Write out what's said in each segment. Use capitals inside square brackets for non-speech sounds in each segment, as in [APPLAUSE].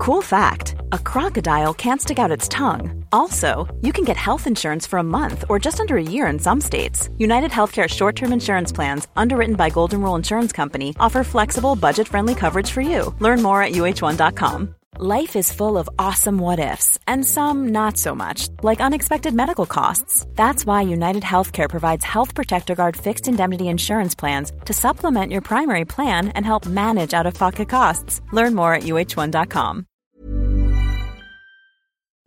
Cool fact a crocodile can't stick out its tongue. Also, you can get health insurance for a month or just under a year in some states. United Healthcare short term insurance plans, underwritten by Golden Rule Insurance Company, offer flexible, budget friendly coverage for you. Learn more at uh1.com. Life is full of awesome what ifs, and some not so much, like unexpected medical costs. That's why United Healthcare provides Health Protector Guard fixed indemnity insurance plans to supplement your primary plan and help manage out of pocket costs. Learn more at uh1.com.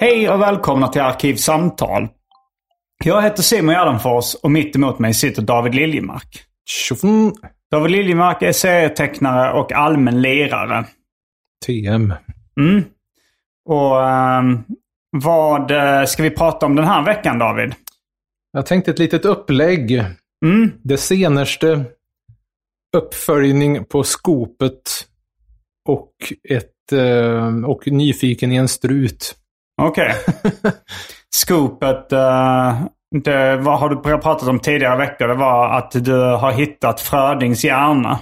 Hej och välkomna till Arkivsamtal. Jag heter Simon Gärdenfors och mitt emot mig sitter David Liljemark. Tjofn. David Liljemark är serietecknare och allmän lirare. TM. Mm. Och ehm, vad eh, ska vi prata om den här veckan David? Jag tänkte ett litet upplägg. Mm. Det senaste uppföljning på skopet och ett eh, och nyfiken i en strut. Okej. [LAUGHS] Scoopet, eh, det vad har du pratat om tidigare veckor? Det var att du har hittat Frödings hjärna.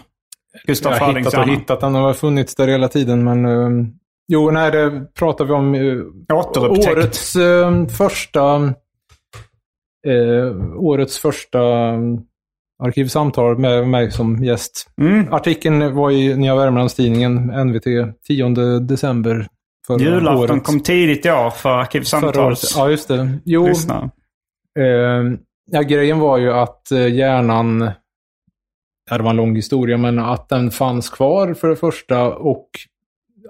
Gustav Jag har hittat och hittat. Den har funnits där hela tiden. Men eh, jo, nej, det pratar vi om. Uh, Återupptäckt. årets eh, första eh, årets första um, arkivsamtal med mig som gäst. Mm. Artikeln var i Nya Värmlandstidningen, NVT, 10 december Julafton kom tidigt i år för. Arkivsamtals Ja, just det. Jo, lyssnare. eh, ja, grejen var ju att eh, hjärnan, ja, det var en lång historia, men att den fanns kvar för det första och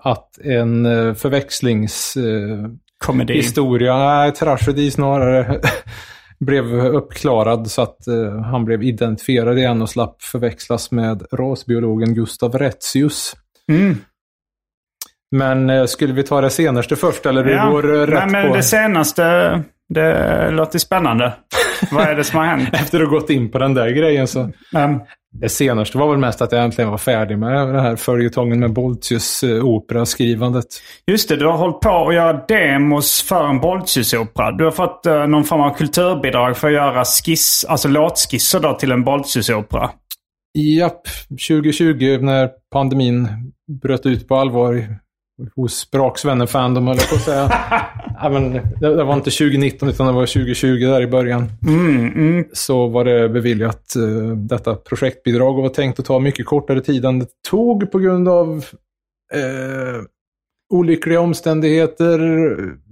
att en eh, förväxlingshistoria, eh, Komedi. historia, nej, tragedi snarare, [LAUGHS] blev uppklarad så att eh, han blev identifierad igen och slapp förväxlas med rasbiologen Gustav Retzius. Mm. Men eh, skulle vi ta det senaste först eller det går eh, rätt Nej, men på? det senaste, det låter spännande. Vad är det som har hänt? [LAUGHS] Efter att ha gått in på den där grejen så... Um, Det senaste var väl mest att jag äntligen var färdig med den här följetongen med Boltius operaskrivandet. just det, du har hållit på att göra demos för en Boltius-opera. Du har fått uh, någon form av kulturbidrag för att göra skiss, alltså låtskisser då till en Boltius-opera. Japp, 2020 när pandemin bröt ut på allvar hos Braksvännen Fandom höll jag på att säga. [LAUGHS] ja, men det, det var inte 2019 utan det var 2020 där i början. Mm, mm. Så var det beviljat eh, detta projektbidrag och var tänkt att ta mycket kortare tid än det tog på grund av eh, olyckliga omständigheter,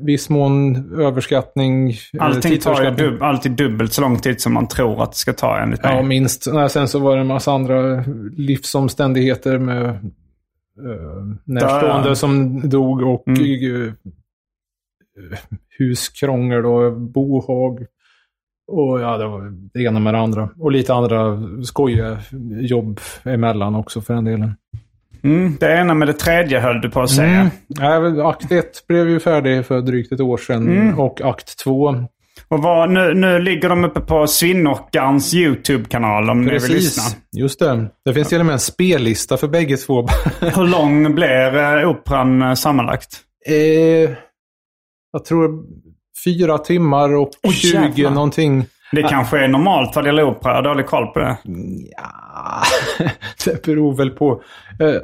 viss mån överskattning. eh, Allting tar ju dub- alltid dubbelt så lång tid som man tror att det ska ta enligt mig. Ja, minst. Nej, sen så var det en massa andra livsomständigheter med uh, närstående Där. som dog och Mm. eh, huskrångel och bohag. Och ja, det var det ena med det andra. Och lite andra skojiga jobb emellan också för den delen. Mm, det ena med det tredje höll du på att säga. Mm. Ja, akt 1 blev ju färdig för drygt ett år sedan. Mm. Och akt 2 Och vad, nu, nu ligger de uppe på Svinnockarns YouTube-kanal om ni vill lyssna. Precis, just det. Det finns till och med en spellista för bägge två. [LAUGHS] Hur lång blir eh, operan eh, sammanlagt? Eh, jag tror fyra timmar och Oj, 20 jävlar. någonting. Det kanske är normalt vad det gäller opera. Jag har dålig koll på det. Ja, [LAUGHS] det beror väl på. Eh,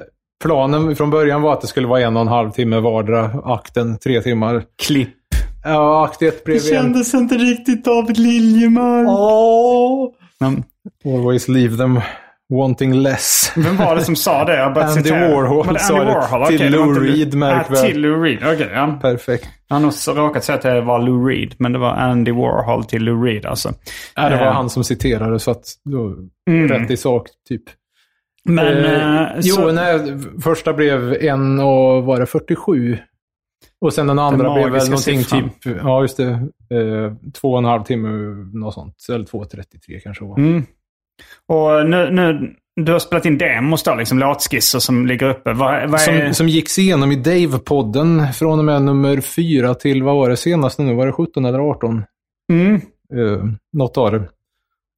planen från början var att det skulle vara en och en halv timme vardera. Akten tre timmar. Klipp. Ja, akt ett blev en... inte riktigt David Liljemark. Åh! Men, Always leave them wanting less. vem var det som sa det? Jag Andy citera. Warhol det sa Andy det Warhol? till det var Lou inte du. Reed, märk väl. till Lou Reed. Okej, ja. Perfekt. Jag har nog så råkat säga att det var Lou Reed, men det var Andy Warhol till Lou Reed alltså. Ja, det var Eh, han som citerade så att då, Mm. rätt i sak typ. Men... Eh, eh, jo, så, nej, första blev en och var det 47? Och sen den andra blev väl någonting siffran. typ, ja just det, eh, två och en halv timme, något sånt. Eller 2.33 kanske var. Mm. Och nu, nu du har spelat in demos då, liksom låtskisser som ligger uppe. Vad, vad är... Som, som gicks igenom i Dave-podden från och med nummer fyra till, vad var det senaste nu? Var det 17 eller 18? Mm. Uh, något av det.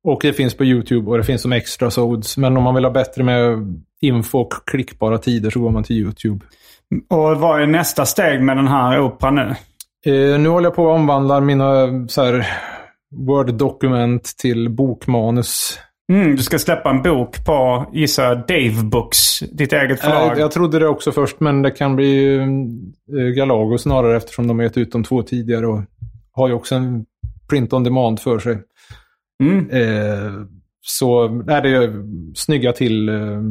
Och det finns på YouTube och det finns som extra sods. Men om man vill ha bättre med info och klickbara tider så går man till YouTube. Och vad är nästa steg med den här operan nu? Uh, nu håller jag på att omvandla mina Word-dokument till bokmanus. Mm, du ska släppa en bok på, gissa Dave Books, ditt eget förlag. Jag, jag trodde det också först, men det kan bli uh, Galago snarare eftersom de har gett ut de två tidigare och har ju också en print on demand för sig. Mm. Eh, så är det ju snygga till eh,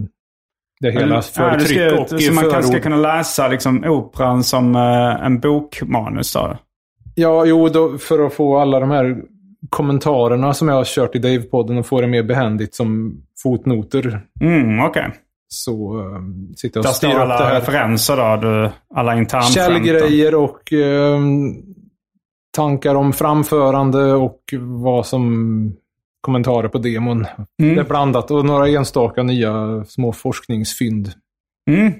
det hela för ja, tryck ska, och Så man kanske ska kunna läsa liksom, operan som eh, en bokmanus då? Ja, jo, då, för att få alla de här kommentarerna som jag har kört i Dave-podden och få det mer behändigt som fotnoter. Mm, okej. Så uh, sitter jag och styr står upp det alla här. referenser då, du, alla internskämt. Källgrejer och eh, tankar om framförande och vad som kommentarer på demon. Mm. Det är blandat och några enstaka nya små forskningsfynd. Mm.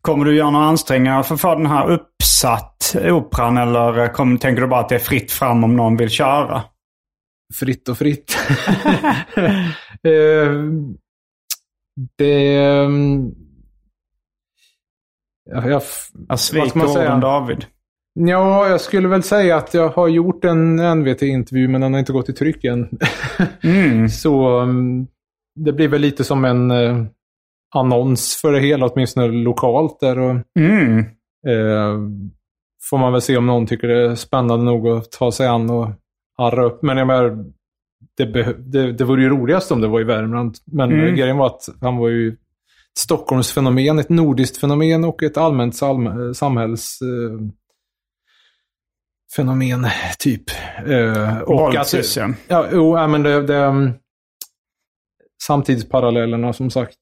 Kommer du göra några ansträngningar för att få den här uppsatt, operan? Eller kom, tänker du bara att det är fritt fram om någon vill köra? Fritt och fritt. [LAUGHS] [LAUGHS] Eh, det... ehm, Jag, jag, Jag sviker orden David. Ja, jag skulle väl säga att jag har gjort en NVT-intervju men den har inte gått i tryck än. [LAUGHS] Mm. Så um, det blir väl lite som en eh, annons för det hela, åtminstone lokalt där. Och, Mm. eh, får man väl se om någon tycker det är spännande nog att ta sig an och arra upp. Men jag menar, det, det, det vore ju roligast om det var i Värmland. Men Mm. grejen var att han var ju ett Stockholmsfenomen, ett nordiskt fenomen och ett allmänt sam samhälls... Eh, fenomen, typ. Eh, och att- ja. Jo, ja, men det, det um, samtidsparallellerna som sagt.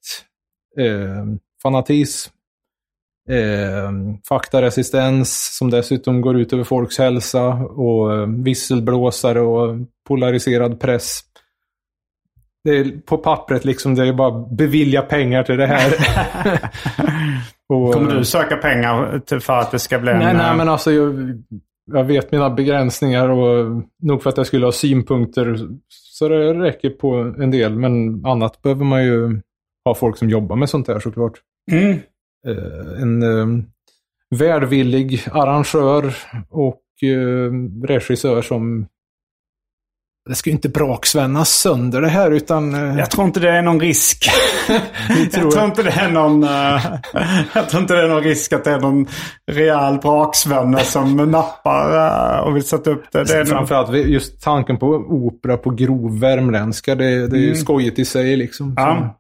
Eh, fanatism. Eh, faktaresistens som dessutom går ut över folks hälsa. Och eh, visselblåsare och polariserad press. Det är på pappret liksom, det är bara bevilja pengar till det här. [LAUGHS] [LAUGHS] och, Kommer du söka pengar för att det ska bli en... Nej, nej, eh, men alltså jag, jag vet mina begränsningar och nog för att jag skulle ha synpunkter så det räcker på en del. Men annat behöver man ju ha folk som jobbar med sånt här såklart. Mm. Eh, en eh, välvillig arrangör och eh, regissör som det ska ju inte braksvännas sönder det här utan... eh, Jag tror inte det är någon risk. [LAUGHS] jag tror tror jag. inte det är någon... eh, [LAUGHS] jag tror inte det är någon risk att det är någon rejäl braksvänne som nappar eh, och vill sätta upp det. det är Framförallt just tanken på opera på grov värmländska, det, det är ju Mm. skojigt i sig liksom. Ja.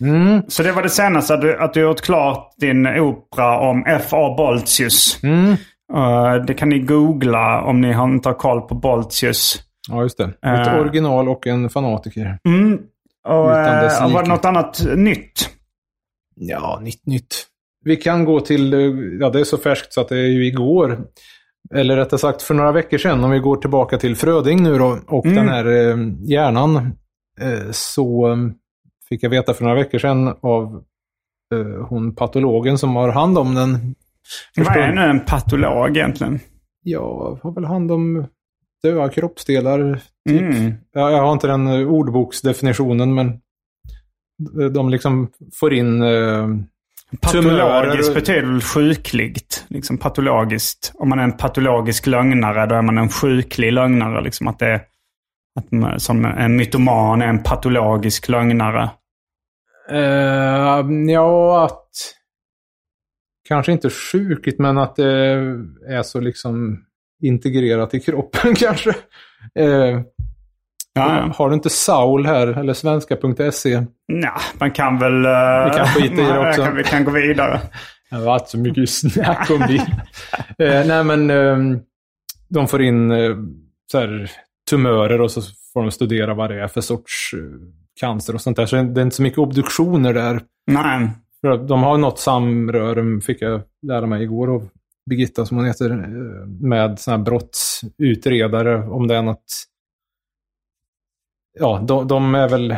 Mm. Så det var det senaste, att du, att du gjort klart din opera om F.A. Boltius. Mm. Eh, det kan ni googla om ni inte har koll på Boltius. Ja, just det. Ett Eh. original och en fanatiker. Mm. Och, eh, var det något annat nytt? Ja, nytt, nytt. Vi kan gå till, eh, ja det är så färskt så att det är ju igår. Eller rättare sagt för några veckor sedan, om vi går tillbaka till Fröding nu då, och Mm. den här eh, hjärnan. Eh, så fick jag veta för några veckor sedan av eh, hon patologen som har hand om den. Vad är nu en patolog egentligen? Ja, har väl hand om döda kroppsdelar. Typ. Mm. Ja, jag har inte den eh, ordboksdefinitionen, men de liksom får in... Eh, Patologiskt betyder väl sjukligt. Liksom patologiskt. Om man är en patologisk lögnare, då är man en sjuklig lögnare. Liksom att det att man, som en mytoman är en patologisk lögnare. eh, ja, att... Kanske inte sjukligt, men att det är så liksom integrerat i kroppen [LAUGHS] kanske. Eh, Ja, Har du inte Saul här, eller svenska.se? ja, man kan väl... eh, Vi kan skita i det [LAUGHS] också. kan- Vi kan gå vidare. Det har varit så mycket snack om bil. [LAUGHS] eh, nej, men eh, de får in eh, så här, tumörer och så får de studera vad det är för sorts eh, cancer och sånt där. Så det är inte så mycket obduktioner där. Nej. För de har något samröre, fick jag lära mig igår av Birgitta som hon heter, eh, med sådana här brottsutredare. Om det är något... Ja, de, de är väl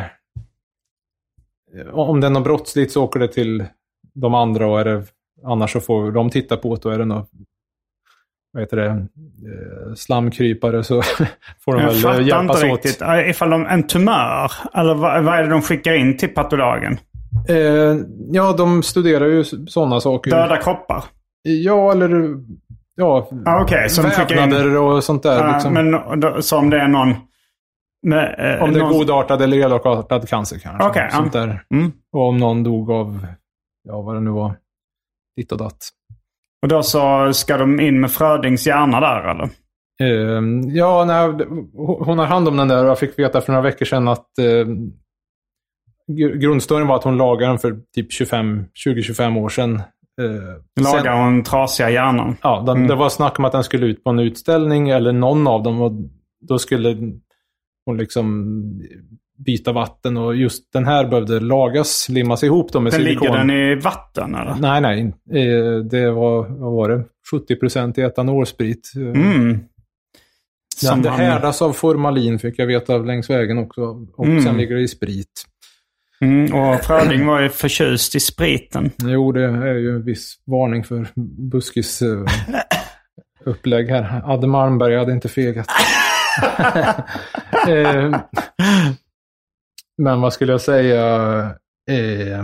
om det är något brottsligt så åker det till de andra och är det, annars så får de titta på det och är det något vad heter det, eh, slamkrypare så [LAUGHS] får de Jag väl hjälpas inte åt. riktigt. Eh, Ifall de, en tumör, eller vad, vad är det de skickar in till patologen? Eh, ja, de studerar ju sådana saker. Döda kroppar? Ja, eller ja, Ah, så de skickar in- och sånt där. Ja, liksom. Men då, så om det är någon... Med, eh, om det är någon, godartad eller elakartad cancer kanske. Ja. sånt där. Mm. Och om någon dog av, ja vad det nu var, ditt och datt. Och då så ska de in med Frödings hjärna där eller? Eh, ja, nej, hon har hand om den där och jag fick veta för några veckor sedan att gr- grundstoryn var att hon lagade den för typ 25 20-25 år sedan. Eh, Lagar sen- hon trasiga hjärnan? Ja, de, Mm. det var snack om att den skulle ut på en utställning eller någon av dem. Och då skulle hon liksom byta vatten och just den här behövde lagas, limmas ihop då med Den silikon. ligger den i vatten eller? Nej, nej. Eh, Det var, vad var det? 70 i etanolsprit. Eh, Mm. Den, det härdas av formalin fick jag veta längs vägen också. Och Mm. sen ligger det i sprit. Mm, och Fröding var ju förtjust i spriten. Jo, det är ju en viss varning för buskis eh, upplägg här. Adde Malmberg hade inte fegat. [LAUGHS] eh, men vad skulle jag säga? Eh,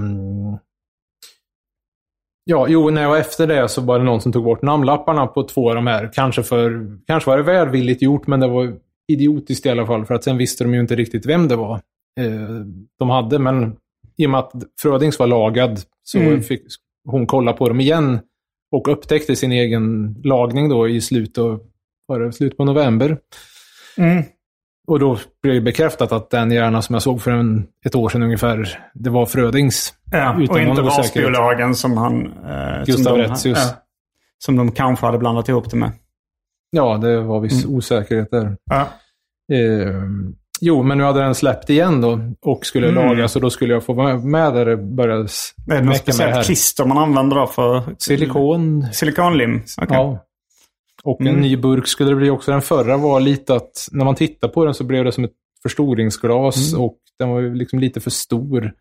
ja, jo, när jag var efter det så var det någon som tog bort namnlapparna på två av de här. Kanske, för, kanske var det välvilligt gjort, men det var idiotiskt i alla fall. För att sen visste de ju inte riktigt vem det var de hade. Men i och med att Frödings var lagad så Mm. fick hon kolla på dem igen och upptäckte sin egen lagning då i slutet av, var det slut på november. Mm. Och då blev det bekräftat att den hjärna som jag såg för en, ett år sedan ungefär, det var Frödings. Ja, Utan och inte rasbiologen som han... Eh, Gustav som de, Retzius. ja, som de kanske hade blandat ihop det med. Ja, det var viss Mm. osäkerhet där. Ja. Eh, jo, men nu hade den släppt igen då och skulle Mm. lagas och då skulle jag få vara med där det började Är det något speciellt klister man använder då för... Silikon. Silikonlim? Okej. Ja. Och en Mm. ny burk skulle det bli också. Den förra var lite att när man tittar på den så blev det som ett förstoringsglas Mm. och den var ju liksom lite för stor.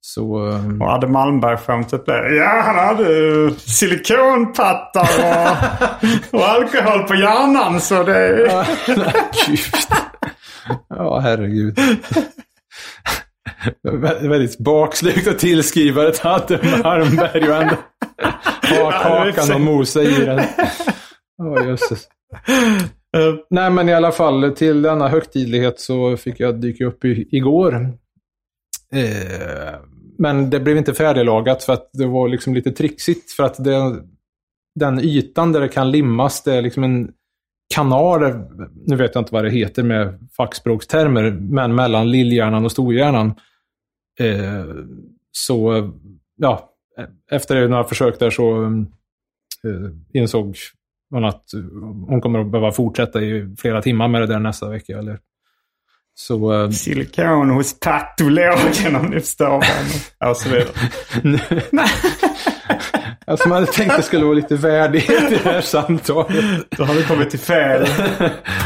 Så... ehm, Och Adde Malmberg-skämtet blev Ja, han hade silikonpattar och, [LAUGHS] och alkohol på hjärnan så det... Gud. [LAUGHS] Ja, herregud. [LAUGHS] Vä- Väldigt bakslugt att tillskriva det till Adde Malmberg och ändå ha kakan och mosa i den. Ja, jösses. [LAUGHS] Eh, Nej, men i alla fall till denna högtidlighet så fick jag dyka upp i, igår. Eh, men det blev inte färdiglagat för att det var liksom lite trixigt. För att det, den ytan där det kan limmas, det är liksom en kanal, nu vet jag inte vad det heter med fackspråkstermer, men mellan lillhjärnan och storhjärnan. Eh, så, ja, efter några försök där så eh, insåg hon att hon kommer att behöva fortsätta i flera timmar med det där nästa vecka. Eller? Så eh, Silikon hos patologen om ni förstår vad jag Och [LAUGHS] [LAUGHS] [LAUGHS] vidare. alltså man hade tänkt att det skulle vara lite värdighet i det här [LAUGHS] samtalet. Då har du kommit till fel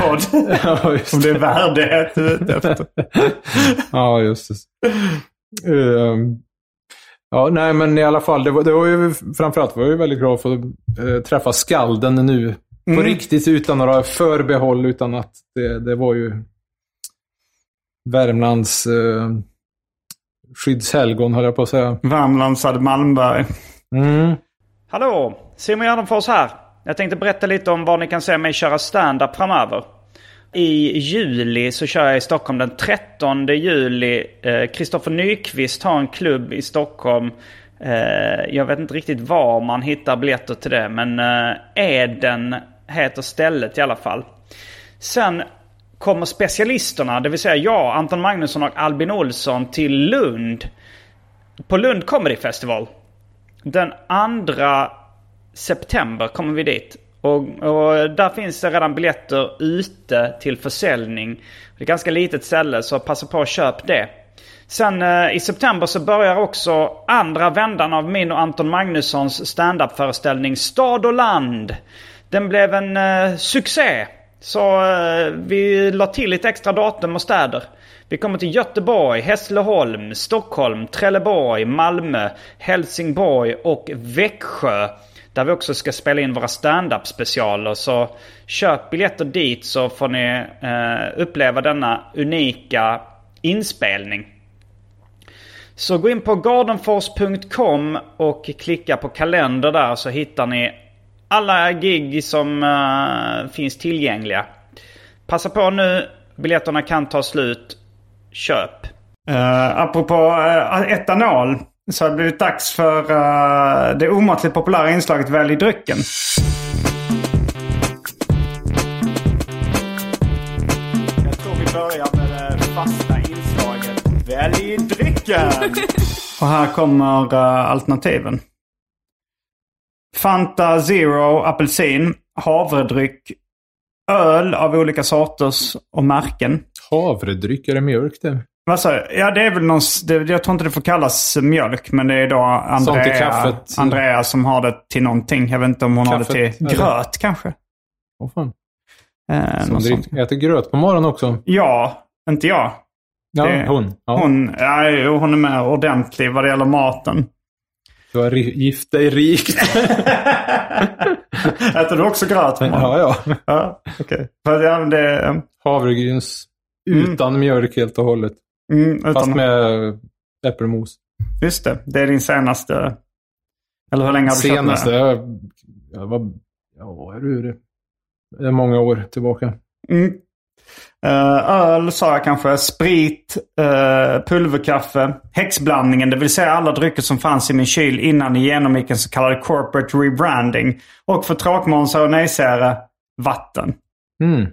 podd. [LAUGHS] Ja, just Om det är värdighet du är ute efter. [LAUGHS] Ja, just det. Ehm, ja, nej, men i alla fall. Det var, det var ju, framförallt var jag ju väldigt glad för att eh, träffa skalden nu. På Mm. riktigt utan några förbehåll. Utan att det, det var ju Värmlands eh, skyddshelgon, höll jag på att säga. Värmlands Malmberg. Mm. Hallå! Simon Gärdenfors här. Jag tänkte berätta lite om var ni kan se mig köra stand-up framöver. I juli så kör jag i Stockholm den 13 juli. Eh, Kristoffer Nyqvist har en klubb i Stockholm. Eh, jag vet inte riktigt var man hittar biljetter till det. Men eh, Eden heter stället i alla fall. Sen kommer specialisterna, det vill säga jag, Anton Magnusson och Albin Olsson till Lund. På Lund Comedy Festival. Den 2 september kommer vi dit. Och, och där finns det redan biljetter ute till försäljning. Det är ett ganska litet ställe så passa på att köp det. Sen eh, i september så börjar också andra vändan av min och Anton Magnussons standup-föreställning Stad och land. Den blev en eh, succé. Så eh, vi la till lite extra datum och städer. Vi kommer till Göteborg, Hässleholm, Stockholm, Trelleborg, Malmö, Helsingborg och Växjö. Där vi också ska spela in våra stand-up specialer. Så köp biljetter dit så får ni eh, uppleva denna unika inspelning. Så gå in på gardenforce.com och klicka på kalender där så hittar ni alla gig som uh, finns tillgängliga. Passa på nu, biljetterna kan ta slut. Köp. Uh, apropå uh, etanol så har det blivit dags för uh, det omåttligt populära inslaget Välj drycken. Jag tror vi börjar med det fasta inslaget Välj drycken. Och här kommer uh, alternativen. Fanta Zero apelsin, havredryck, öl av olika sorters och märken. Havredryck, är det mjölk det? Du? Ja, det är väl någon... Det, jag tror inte det får kallas mjölk, men det är då Andrea, kaffet. Andrea som har det till någonting. Jag vet inte om hon har Kaffet, det till eller? gröt kanske. Åh fan. Eh, Som drick, äter gröt på morgonen också. Ja, inte jag. Ja, Det- hon. Ja. Hon, ja, hon är med ordentlig vad det gäller maten. Du har gift dig rikt. [LAUGHS] Äter du också gröt? på morgonen? ja, ja. ja okej. För ja, men det... eh, Havregryns Mm. utan mjölk helt och hållet. Mm, utan, Fast med äppelmos. Just det, det är din senaste... Eller hur länge har du kört med Senaste, jag, jag var, ja, är det, det är många år tillbaka. Mm. Eh, öl sa jag kanske. Sprit, uh, pulverkaffe, häxblandningen. Det vill säga alla drycker som fanns i min kyl innan ni genomgick en så kallad corporate rebranding. Och för tråkmånsar och nejsägare, vatten. Mm.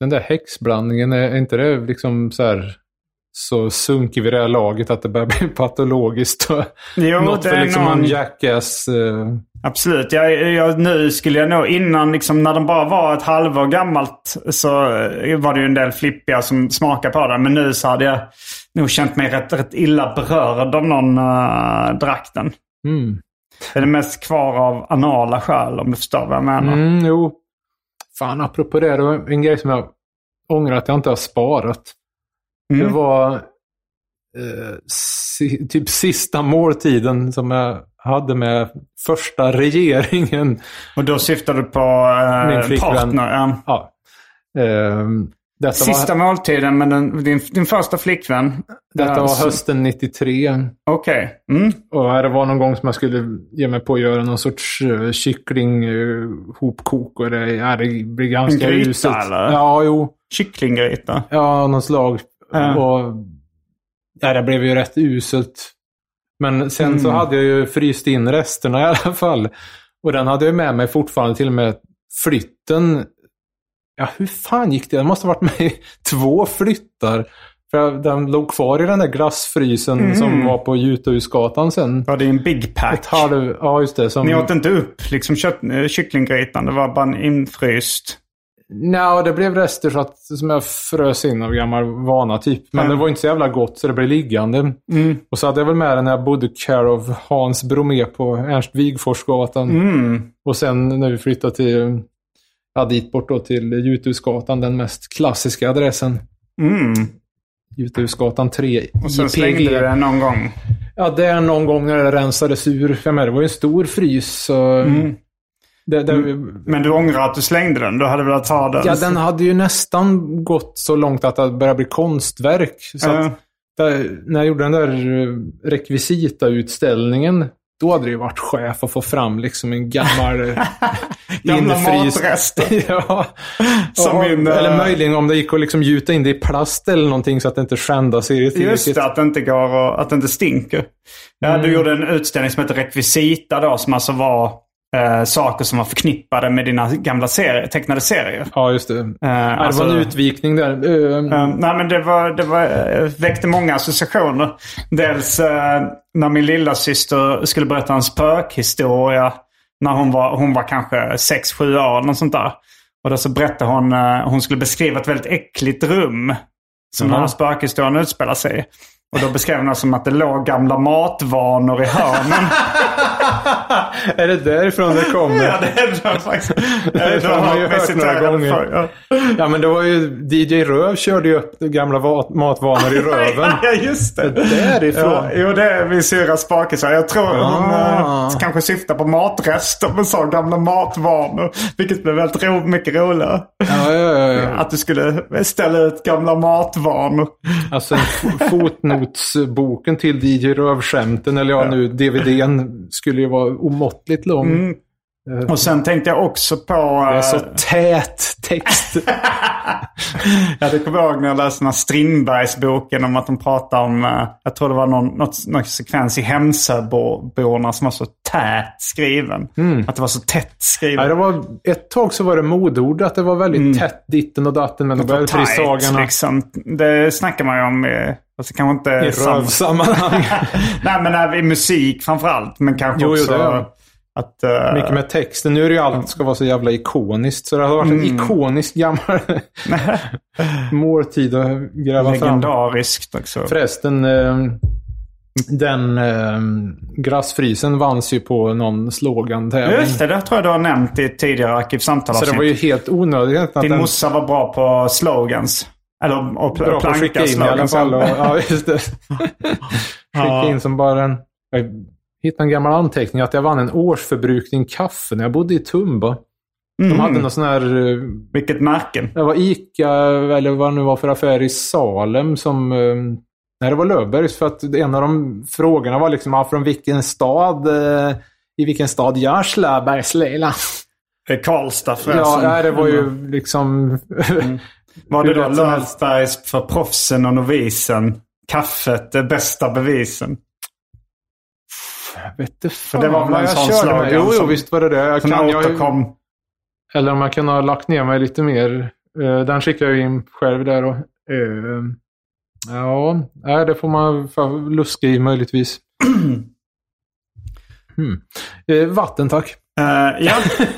Den där häxblandningen, är inte det liksom så här så sunkig vid det här laget att det börjar bli [LAUGHS] patologiskt? Jo, något det för är liksom någon... en jackass. eh, Absolut. Jag, jag, nu skulle jag nog, innan liksom, när den bara var ett halvår gammalt så eh, var det ju en del flippiga som smakade på den. Men nu så hade jag nog känt mig rätt, rätt illa berörd om någon uh, drack den. Mm. Det är det mest kvar av anala skäl om du förstår vad jag menar. Mm, jo. Fan, apropå det. Det var en grej som jag ångrar att jag inte har sparat. Mm. Det var eh, si, typ sista måltiden som jag hade med första regeringen. Och då syftar du på uh, Min flickvän. partner. Ja. Detta Sista var, måltiden med den, din, din första flickvän. detta var hösten 93. Okej. Mm. Och det var någon gång som jag skulle ge mig på att göra någon sorts uh, kyckling uh, hopkok. Och det, ja, det blir ganska En gryta, uselt. eller? Ja, jo. Kycklinggryta. Ja, någon slag. Ja. Och, ja, det blev ju rätt uselt. Men sen så Mm. hade jag ju fryst in resterna i alla fall. Och den hade jag med mig fortfarande till och med flytten. Ja, hur fan gick det? Den måste ha varit med i [LAUGHS] två flyttar. För den låg kvar i den där glassfrysen Mm. som var på Jutahusgatan sen. Var det en Big Pack? Halv, ja, just det. Som, Ni åt inte upp liksom kött, eh, kycklinggrytan? Det var bara en infryst? Nja, det blev rester så att, som jag frös in av gammal vana typ. Men Mm. det var inte så jävla gott så det blev liggande. Mm. Och så hade jag väl med den när jag bodde care of Hans Bromé på Ernst Wigforsgatan. Mm. Och sen när vi flyttade till, ja, dit bort då till Juthusgatan, den mest klassiska adressen. Mm. Juthusgatan 3 Och sen slängde du den någon gång? Ja, det är någon gång när det rensades ur. Menar, det var ju en stor frys. Så Mm. Det, det, Men du ångrar att du slängde den? Du hade velat ha den? Ja, den hade ju nästan gått så långt att det började bli konstverk. Så att, där, när jag gjorde den där eh, rekvisita-utställningen, då hade det ju varit chef att få fram liksom en gammal eh, [LAUGHS] [LAUGHS] Gamla matrester. [LAUGHS] ja. Som Och- min, eh, Eller möjligen om det gick att liksom gjuta in det i plast eller någonting så att det inte skändas i det. Just det, att det inte går och, att det inte stinker. Ja, Mm. Du gjorde en utställning som heter Rekvisita då, som alltså var eh, saker som var förknippade med dina gamla serier, tecknade serier. Ja, just det. Eh, Ja, det alltså- var en utvikning där. Eh, Eh, nej men det, var, det var, eh, väckte många associationer. Dels uh, när min lilla syster skulle berätta en spökhistoria. När hon var, hon var kanske 6-7 år eller sånt där. Och då så berättade hon, hon skulle beskriva ett väldigt äckligt rum. Som den här spökhistorien utspelar sig i. Och då beskrev han det som att det låg gamla matvanor i hörnen. [LAUGHS] är det därifrån det kommer? ja, det är det faktiskt. [LAUGHS] Det har man ju hört några gånger. Ja. men det var ju DJ Röv körde ju upp gamla matvanor i [LAUGHS] röven. ja, just det. Därifrån. Ja, jo, det är min syrra Spake sa. Jag tror Ah. hon eh, kanske syftar på matrester men sa gamla matvanor. Vilket blev väldigt ro, mycket roligare. Ja, ja, ja, ja. Att du skulle ställa ut gamla matvanor. Alltså en f- fotnotsboken till DJ Röv-skämten, eller ja, nu DVDn, skulle ju vara omåttligt lång. Mm. Och sen tänkte jag också på... Det är så eh, tät text. [LAUGHS] Ja, det kommer jag ihåg när jag läste den här Strindbergsboken om att de pratar om, eh, jag tror det var någon, något, någon sekvens i Hemsöborna som var så tät skriven. Att det var så tätt Ja, skriven. det var, ett tag så var det modord att det var väldigt tätt ditten och datten, men de började Tight, frisagarna liksom. Det snackar man ju om, eh, alltså kanske inte i samma- rövsammanhang. [LAUGHS] Nej, men i musik framförallt. Men kanske Jo, jo, också det är- att... eh, Mycket med texten. Nu är det ju allt ska vara så jävla ikoniskt. Så det har varit en ikonisk gammal [LAUGHS] måltid att gräva fram. legendariskt också. Förresten, eh, den eh, glassfrisen vanns ju på någon slogan-tävling. Just det, det tror jag du har nämnt i tidigare Arkivsamtal. Så det var ju helt onödigt att Din den morsa var bra på slogans. Eller och pl- bra på att skicka planka in i alla fall. Och, ja, just det. [LAUGHS] skicka in som bara en... Hittade en gammal anteckning att jag vann en årsförbrukning kaffe när jag bodde i Tumba. De Mm. hade någon sån här... eh, Vilket märke? Det var Ica, eller vad det nu var för affär i Salem som... eh, Nej, det var Löfbergs. För att en av de frågorna var liksom ah, från vilken stad... eh, I vilken stad görs Löfbergs lilla? Eh, Karlstad Ja, förresten. nej, det var ju liksom... Var det då. Löfbergs för proffsen och novisen? Kaffet, det bästa bevisen. Jag vet inte fan det var väl vad en jag sån slogan. Jo, jo, visst var det det. Jag kan, jag, eller om jag kan ha lagt ner mig lite mer. Eh, den skickade jag in själv där. Och, eh, ja, det får man luska i möjligtvis. [CLEARS THROAT] Hmm. Eh, vatten, tack. Eh, ja,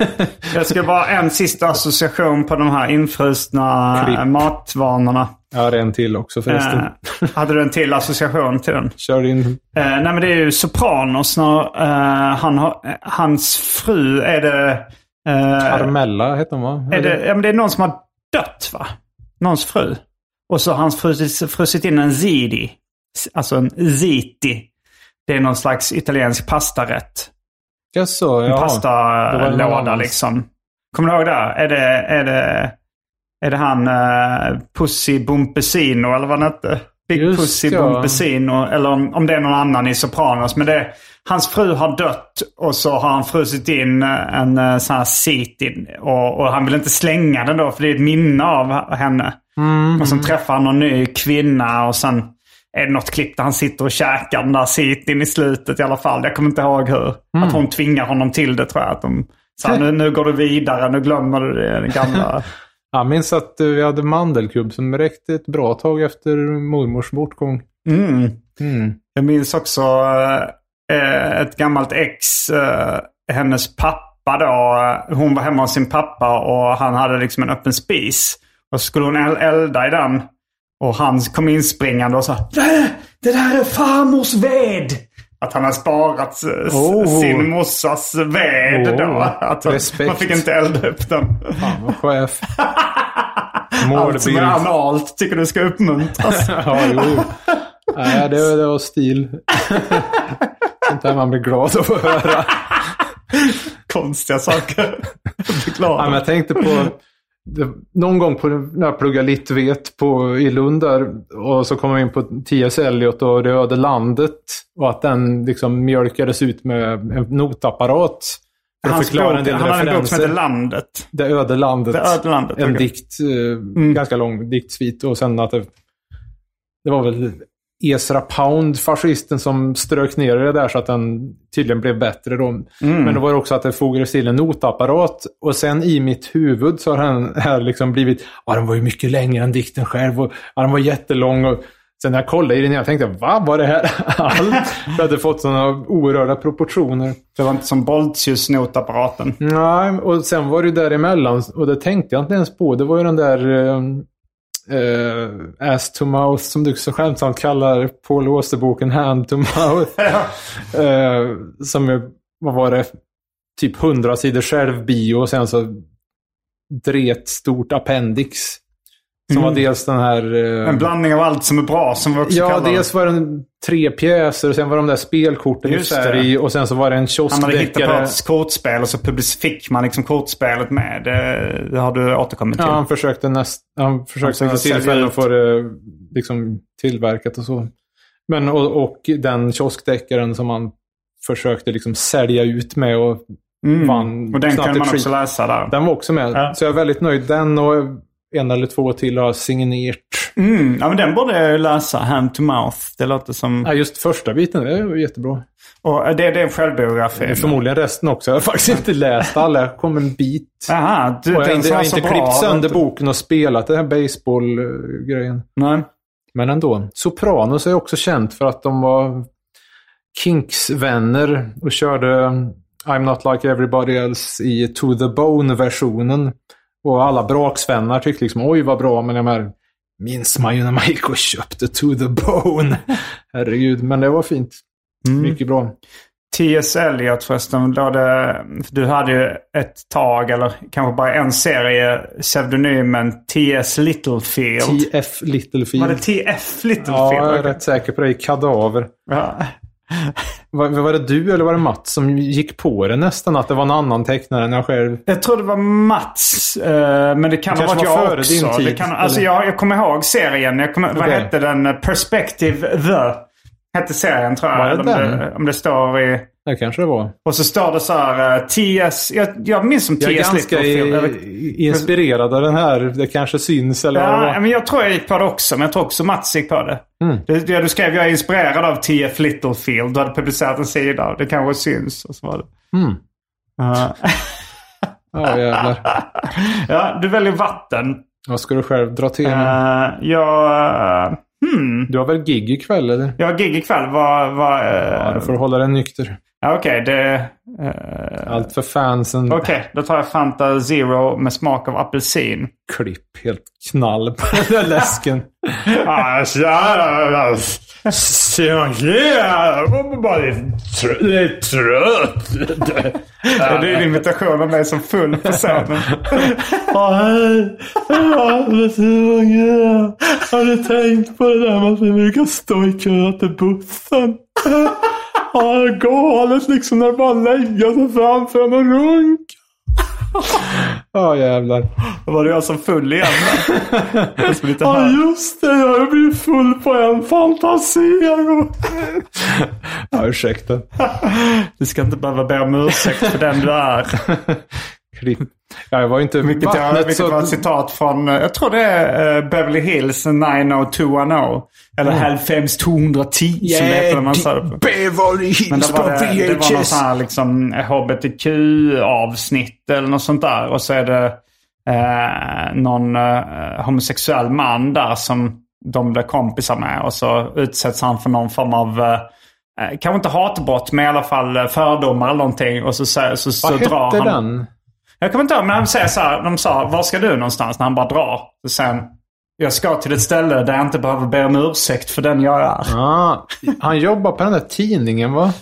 [LAUGHS] det ska vara en sista association på de här infrusna Klipp. matvanorna. Jag har en till också förresten. Eh, hade du en till association till den? [LAUGHS] Kör in. Eh, nej men det är ju Sopranos. När, eh, han har, hans fru är det... eh, Carmella heter hon va? är det, ja, men det är någon som har dött va? Någons fru. Och så har hans frusit, frusit in en ziti. Alltså en ziti. Det är någon slags italiensk pastarätt. Jaså, En ja. Någon pastalåda liksom. Kommer du ihåg det? Är det, är det, är det han uh, Pussy Bumpesino eller vad han hette? Big Just Pussy ja. Bumpesino. Eller om, om det är någon annan i Sopranos. Men det, hans fru har dött och så har han frusit in eh, en uh, sån här sitin. Och, och han vill inte slänga den då för det är ett minne av henne. Mm. Och sen träffar han någon ny kvinna och sen är det något klipp där han sitter och käkar den där sitin i slutet i alla fall. Jag kommer inte ihåg hur. Mm. Att hon tvingar honom till det tror jag. Att de, så här, nu, nu går du vidare, nu glömmer du det den gamla. [LAUGHS] Jag minns att eh, vi hade mandelkubb som räckte ett bra tag efter mormors bortgång. Mm. Mm. Jag minns också eh, ett gammalt ex, eh, hennes pappa då. eh, Hon var hemma hos sin pappa och han hade liksom en öppen spis. Och så skulle hon el- elda i den. Och han kom inspringande och sa det, det där är farmors ved. Att han har sparat Oh. sin morsas ved Oh. då. Att Respekt. man fick inte elda upp den. Fan vad chef. [LAUGHS] Allt som är Målbild. analt tycker du ska uppmuntras. [LAUGHS] Ja, jo. Nej, det, det var stil. [LAUGHS] Sånt där man blir glad att få höra. Konstiga saker. Förklara. Ja, men jag tänkte på det, någon gång på, när jag pluggade litvet på, i Lund där, och så kom jag in på T.S. Eliot och Det öde landet. Och att den liksom mjölkades ut med en notapparat. För att förklara en del han hade en bok som heter referenser. Landet. Det öde landet. Det öde landet. en okej. dikt, eh, ganska lång diktsvit. Och sen att det, det var väl Ezra Pound, fascisten, som strök ner det där så att den tydligen blev bättre. Då. Men det var också att det fogades till en notapparat. Och sen i mitt huvud så har den här liksom blivit, ja den var ju mycket längre än dikten själv. Och, ja, den var jättelång. Och, Sen när jag kollade i den jag tänkte vad var det här [LAUGHS] allt? För att det fått sådana oerhörda proportioner. Det var inte som eh, ass to mouth, som du så skämtsamt kallar Paul Auster-boken hand to mouth. [LAUGHS] eh, som är, vad var det, typ 100 sidor självbio och sen så dret stort appendix. Som var dels den här... eh, Mm. En blandning av allt som är bra som vi också Ja, kallar det. dels var det tre pjäser och sen var de där spelkorten i Just färg och sen så var det en Han hade hittat på kioskdeckare. ett kortspel och så fick man liksom kortspelet med. Det, det har du återkommit till. Ja, han försökte, näst, han försökte försökte nästan sälja tillfälle ut. att få det liksom, tillverkat och så. Men och, och den kioskdeckaren som han försökte liksom sälja ut med och Mm. Och den kunde man också läsa där. Den var också med. Ja. Så jag är väldigt nöjd. Den och en eller två till har signerat. Mm. Ja, men den borde jag ju läsa. Hand to mouth. Det låter som... Ja, just första biten, det var jättebra. Och det, det är en självbiografi. Är förmodligen resten också. Jag har faktiskt inte läst alla. Jag kom en bit. Jaha, du, Och jag, den har inte- jag har inte bra. klippt var sönder inte- boken och spelat den här baseball-grejen. Nej. Men ändå. Sopranos är också känt för att de var Kinks-vänner och körde I'm not like everybody else i To the Bone-versionen. Och alla braksvänner tyckte liksom oj vad bra, men de här minns man ju när man gick och köpte To the Bone. [LAUGHS] Herregud, men det var fint. Mycket bra. T.S. Eliot förresten, då det, du hade ju ett tag, eller kanske bara en serie, pseudonymen T.S. Littlefield. T.F. Littlefield. Var det T.F. Littlefield? Ja, jag är rätt säker på det. I Kadaver. Ja. Var, var det du eller var det Mats som gick på det nästan? Att det var en annan tecknare än jag själv? Jag tror det var Mats, eh, men det kan Det ha varit var jag också. din tid, det kan, alltså jag, jag kommer ihåg serien. Jag kommer, Vad Okej. hette den? Perspective The. Hette serien tror jag. Var det om, den? det, om det står i... Det kanske det var. Och så står det så här eh, T.S. Jag, jag minns som Jag är T.S. ganska. Jag vet- i, inspirerad av den här. Det kanske syns eller vad det Ja, var. men jag tror jag gick på det också. Men jag tror också Mats gick på det. Mm. det du skrev jag är inspirerad av T.F. Littlefield. Du hade publicerat en sida. Det kanske syns. Och så var det. Mm. Ja. [LAUGHS] Ja, jävlar. [LAUGHS] ja, du väljer vatten. Vad ska du själv dra till? Uh, jag... Hmm. Du har väl gig ikväll eller? Jag har gig ikväll. Vad... vad Ja, eh, då får du hålla dig nykter. Okej, det... eh, Allt för fansen. Okej, då tar jag Fanta Zero med smak av apelsin. Klipp helt knall på den där läsken. [LAUGHS] Ah, var bara lite trött. Det är din imitation av mig som full på scenen. [LAUGHS] Jag hade tänkt på det där med att vi brukar stå i kö till bussen. Ja, galet liksom när bara lägga sig framför en och runka. Ja, jävlar. Då var det jag som full igen. Ja, just det. Jag blivit full på en fantasero. Ja, ursäkta. Du ska inte behöva be om ursäkt för den du är. Klipp. Ja, jag var inte Vilket, jag, vattnet vilket var ett så... citat från, eh, jag tror det är eh, Beverly Hills 90210. Eller Hellfems 210 som det heter när man sa det. Beverly Men Hills det på var, det, det var någon VHS. sån här liksom HBTQ-avsnitt eller något sånt där. Och så är det eh, någon eh, homosexuell man där som de blir kompisar med. Och så utsätts han för någon form av, eh, eh, kanske inte hatbrott, men i alla fall eh, fördomar eller någonting. Och så, så, så, så Vad drar hette han. den? Jag kommer inte ihåg, men de säger så här, de sa var ska du någonstans? När han bara drar. Och sen, jag ska till ett ställe där jag inte behöver be om ursäkt för den jag är. Ah, han jobbar på den där tidningen va?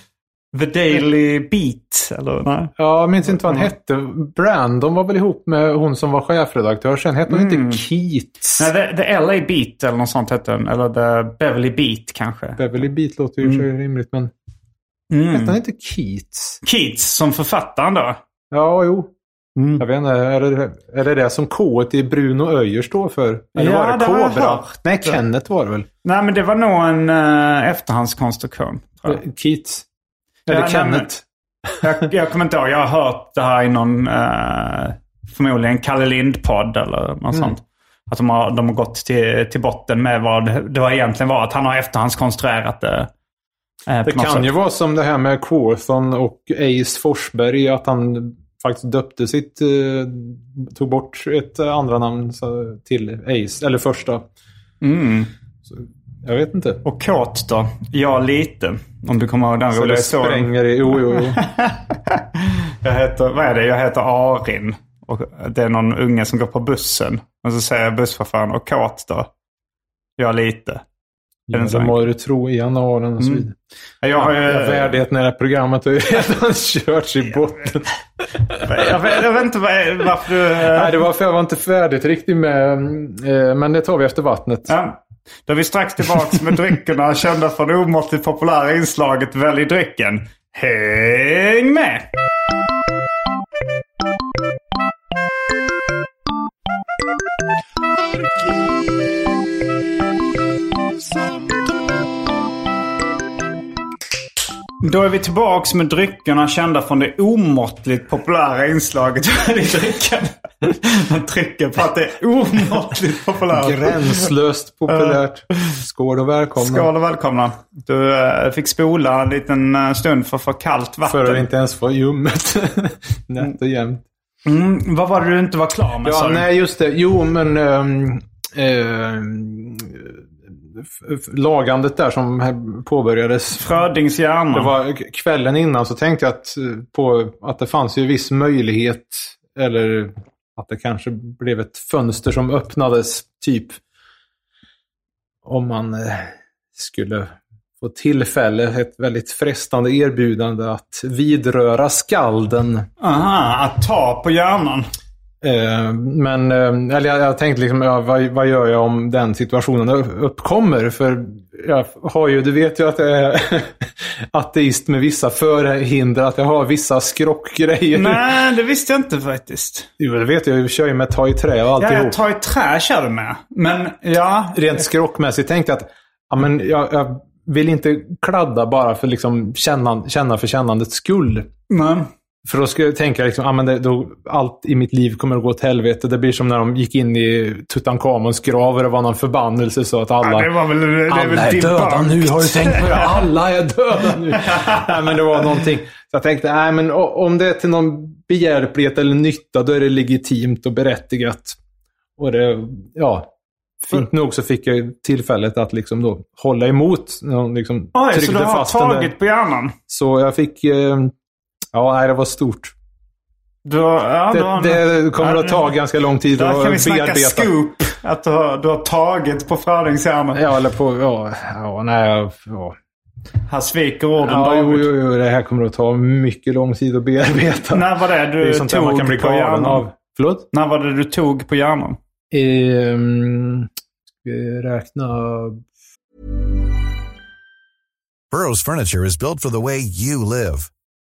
The Daily Beat, eller? Nej. Ja, jag minns inte vad han hette. Brandon var väl ihop med hon som var chefredaktör. Sen hette hon inte Keats. Nej, the, the LA Beat eller något sånt hette den. Eller The Beverly Beat kanske. Beverly Beat låter ju mm. rimligt, men hette han inte Keats? Keats som författaren då. Ja, jo. Mm. Jag vet inte, är det, är det det som K i Bruno Öijer står för? Eller Ja, var det det har jag Kobra? hört. Nej, Kenneth var det väl? Nej, men det var nog en uh, efterhandskonstruktion. Jag. Keats. Eller Ja, nej, Kenneth. jag, jag kommer inte ihåg. Jag har hört det här i någon, uh, förmodligen Kalle Lind-podd eller något Mm. sånt. Att de har, de har gått till, till botten med vad det var egentligen var. Att han har efterhandskonstruerat det. eh, Det kan sätt. ju vara som det här med Quorthon och Ace Forsberg. Att han faktiskt döpte sitt... Eh, tog bort ett andra namn så, till Ace. Eller första. Mm. Så, jag vet inte. Och kåt då? Ja, lite. Om du kommer ihåg den Så roliga det historien. spränger i... Jo, jo, jo. [LAUGHS] Jag heter, vad är det? Jag heter Arin. Och det är någon unge som går på bussen. Och så säger busschauffören, och kåt då? Ja, lite. Ja, det må du tro i januaren och så vidare. Jag har ju... Ja, värdigheten i det här programmet har ju [LAUGHS] redan körts i botten. Jag vet, jag vet inte varför du... Nej, det var för jag var inte färdigt riktigt med... eh, Men det tar vi efter vattnet. Ja. Då är vi strax tillbaka med dryckerna kända för det omåttligt populära inslaget Välj drycken. Häng med! Då är vi tillbaks med dryckerna kända från det omåttligt populära inslaget [LAUGHS] Välj drycken. Man trycker på att det är omåttligt populärt. Gränslöst populärt. Skål och välkomna. Skål och välkomna. Du eh, fick spola en liten eh, stund för att få kallt vatten. För att inte ens få ljummet. [LAUGHS] Nätt och jämnt. Mm, vad var det du inte var klar med? Ja, nej just det. Jo, men... f- f- lagandet där som påbörjades. Frödings hjärna. Det var kvällen innan så tänkte jag att, eh, på, att det fanns ju viss möjlighet. Eller att det kanske blev ett fönster som öppnades. Typ. Om man eh, skulle få tillfälle, ett väldigt frestande erbjudande att vidröra skalden. Aha, att ta på hjärnan. Eh, men eh, eller jag, jag tänkte liksom, ja, vad, vad gör jag om den situationen upp- uppkommer? För jag har ju, du vet ju att jag är [LAUGHS] ateist med vissa förhinder, att jag har vissa skrockgrejer. Nej, det visste jag inte faktiskt. Jo, det vet jag. Jag kör ju med ta i trä och Ja, alltihop. jag tar i trä kör du med. Men ja, Rent skrockmässigt tänkte jag att ja, men jag, jag vill inte kladda bara för liksom känna, känna för kännandets skull. nej. För då skulle jag tänka liksom, ah, men det, då, allt i mitt liv kommer att gå åt helvete. Det blir som när de gick in i Tutankhamons grav och det var någon förbannelse så att alla... Ja, det var väl, det är alla väl är döda bank. nu, har du tänkt på det? [LAUGHS] Alla är döda nu. [LAUGHS] nej, men det var någonting. Så jag tänkte, nej men om det är till någon behjälplighet eller nytta, då är det legitimt och berättigat. Och det, ja. Fint nog så fick jag tillfället att liksom då hålla emot. när de Liksom Oj, så du har fast tagit på hjärnan? Så jag fick... Eh, ja, nej, det var stort. Du, har- ja, du har- Det, det kommer Ja, att ta ganska lång tid Där kan vi att snacka bearbeta. scoop. Att du har, du har tagit på Frödings hjärna. Ja, eller på... Ja, ja nej. Ja. Här sviker orden Ja, jo, David. jo, jo, det här kommer att ta mycket lång tid att bearbeta. När var det du det är tog man kan bli på hjärnan? av. Förlåt? När var det du tog på hjärnan? Ehm, ska vi räkna... Burrow's furniture is built for the way you live.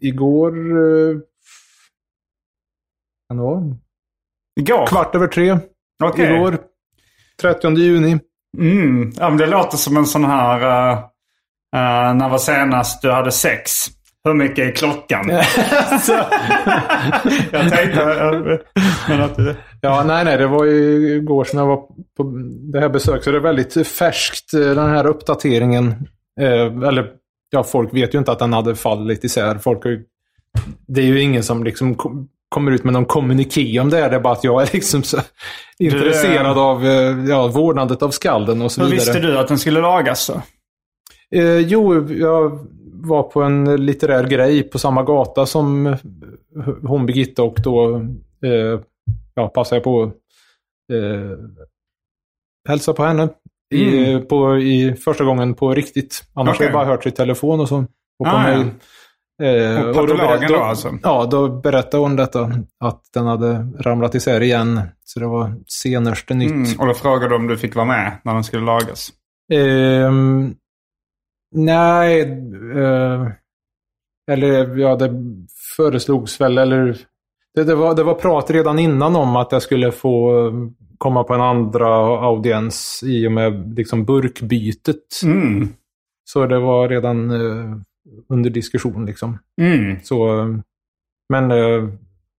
Igår... Eh, kan det vara? Igår? Kvart över tre. Okej. Igår. 30 juni. Mm. Ja, men det låter som en sån här... eh, Uh, när var senast du hade sex? Hur mycket är klockan? [LAUGHS] [LAUGHS] jag tänkte... Men att, Ja, nej, nej, det var ju igår som jag var på det här besöket. Så det är väldigt färskt, eh, den här uppdateringen. Eh, eller, ja, folk vet ju inte att den hade fallit isär. Folk ju, det är ju ingen som liksom kom, kommer ut med någon kommuniké om det här. Det är bara att jag är liksom så intresserad av eh, ja, vårdnadet av skalden och så hur vidare. visste du att den skulle lagas då? Eh, jo, jag var på en litterär grej på samma gata som eh, hon Birgitta och då eh, ja, passade jag på att eh, hälsa på henne. I, Mm. på, i första gången på riktigt. Annars Okej. har jag bara hört i telefon och så. Och på Ah, mail. Eh, Och då patologen berä- då alltså? Ja, då berättade hon detta. Att den hade ramlat isär igen. Så det var senaste nytt. Mm. Och då frågade du om du fick vara med när den skulle lagas. Ehm, nej, eh, eller ja, det föreslogs väl, eller det, det, var, det var prat redan innan om att jag skulle få eh, komma på en andra audiens i och med liksom burkbytet. Mm. Så det var redan eh, under diskussion liksom. Mm. Så, men eh,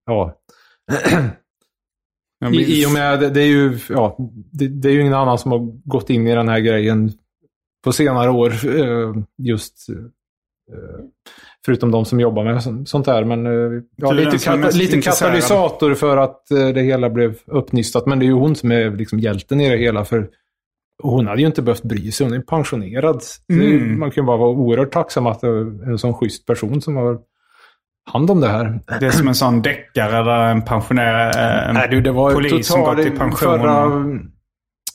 ja. I, I och med, det, det är ju, ja, det, det är ju ingen annan som har gått in i den här grejen på senare år. eh, Just eh, förutom de som jobbar med så- sånt här. Men eh, ja, lite, kata, lite katalysator för att eh, det hela blev uppnystat. Men det är ju hon som är liksom hjälten i det hela. För hon hade ju inte behövt bry sig. Hon är pensionerad. Mm. Man kan bara vara oerhört tacksam att det är en sån schysst person som har hand om det här. Det är som en sån deckare där en pensionerad en Nej, du, det var polis som gått i pension. förra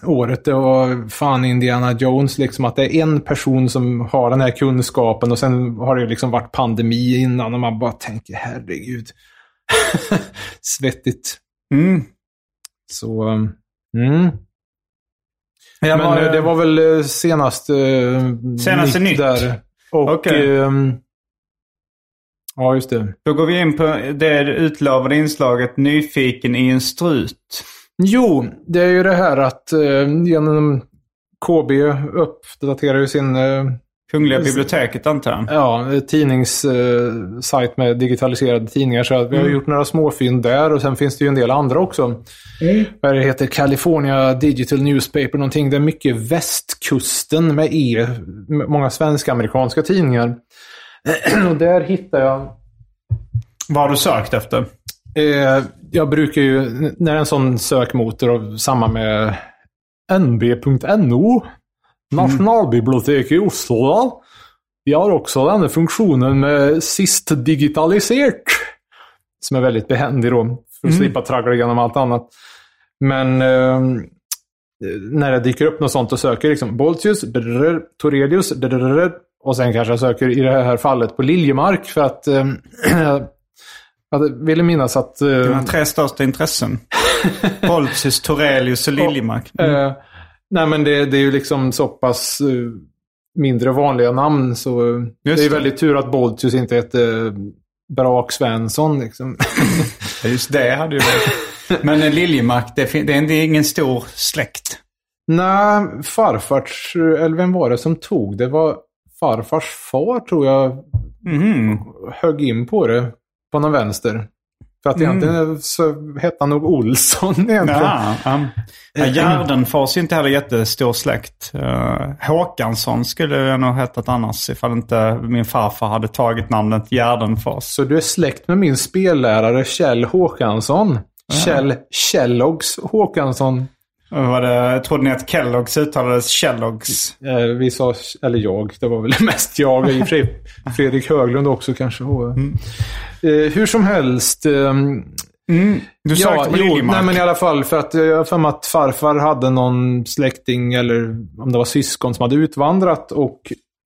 året. Var fan Indiana Jones. Liksom, att det är en person som har den här kunskapen och sen har det liksom varit pandemi innan och man bara tänker herregud. [LAUGHS] Svettigt. Mm. Så, um, mm. Men var, eh, det var väl eh, senaste, eh, Senaste nytt. där. Och, Okej. ehm, ja, just det. Då går vi in på det utlovade inslaget Nyfiken i en strut. Jo, det är ju det här att eh, genom KB uppdaterar ju sin eh, Kungliga biblioteket antar jag. ja, tidningssajt med digitaliserade tidningar. Så att vi har gjort några småfynd där och sen finns det ju en del andra också. Vad det heter California Digital Newspaper någonting. Det är mycket västkusten med E. Många svenska-amerikanska tidningar. [CLEARS THROAT] och där hittar jag Vad har du sökt efter? Eh, jag brukar ju, när en sån sökmotor, och samma med nb.no, Nationalbiblioteket i Oslo, vi har också den här funktionen med sist digitaliserat. Som är väldigt behändig då, för att slippa traggla igenom allt annat. Men eh, när det dyker upp något sånt och söker liksom Boltius, drrrr, Torelius, drrrr, och sen kanske jag söker i det här fallet på Liljemark för att [CLEARS THROAT] eh, jag ville minnas att... eh, Dina tre största intressen. [LAUGHS] Boltius, Torelius och Liljemark. Mm. Eh, nej, men det, det är ju liksom så pass eh, mindre vanliga namn. Så eh, det är det. väldigt tur att Boltius inte uh, Brak Svensson. Liksom. [LAUGHS] Just det hade ju varit. Men Liljemark, det, det är ingen stor släkt. nej, farfars, eller vem var det som tog det? var farfars far tror jag Mhm. högg in på det på någon vänster. För att egentligen så hette han nog Olsson [LAUGHS] egentligen. Ja, ja. ja, Gärdenfors är inte heller jättestor släkt. Uh, Håkansson skulle jag nog hetat annars ifall inte min farfar hade tagit namnet Gärdenfors. Så du är släkt med min spellärare Kjell Håkansson. Kjell Kellogg's Håkansson. Var det, trodde ni att Kelloggs uttalades Kelloggs? Eh, vi sa, eller jag, det var väl [LAUGHS] mest jag. I Fredrik Höglund också kanske. Eh, hur som helst. ehm, Du sökte på jo, nej men i alla fall för att eh, jag har för mig att farfar hade någon släkting eller om det var syskon som hade utvandrat och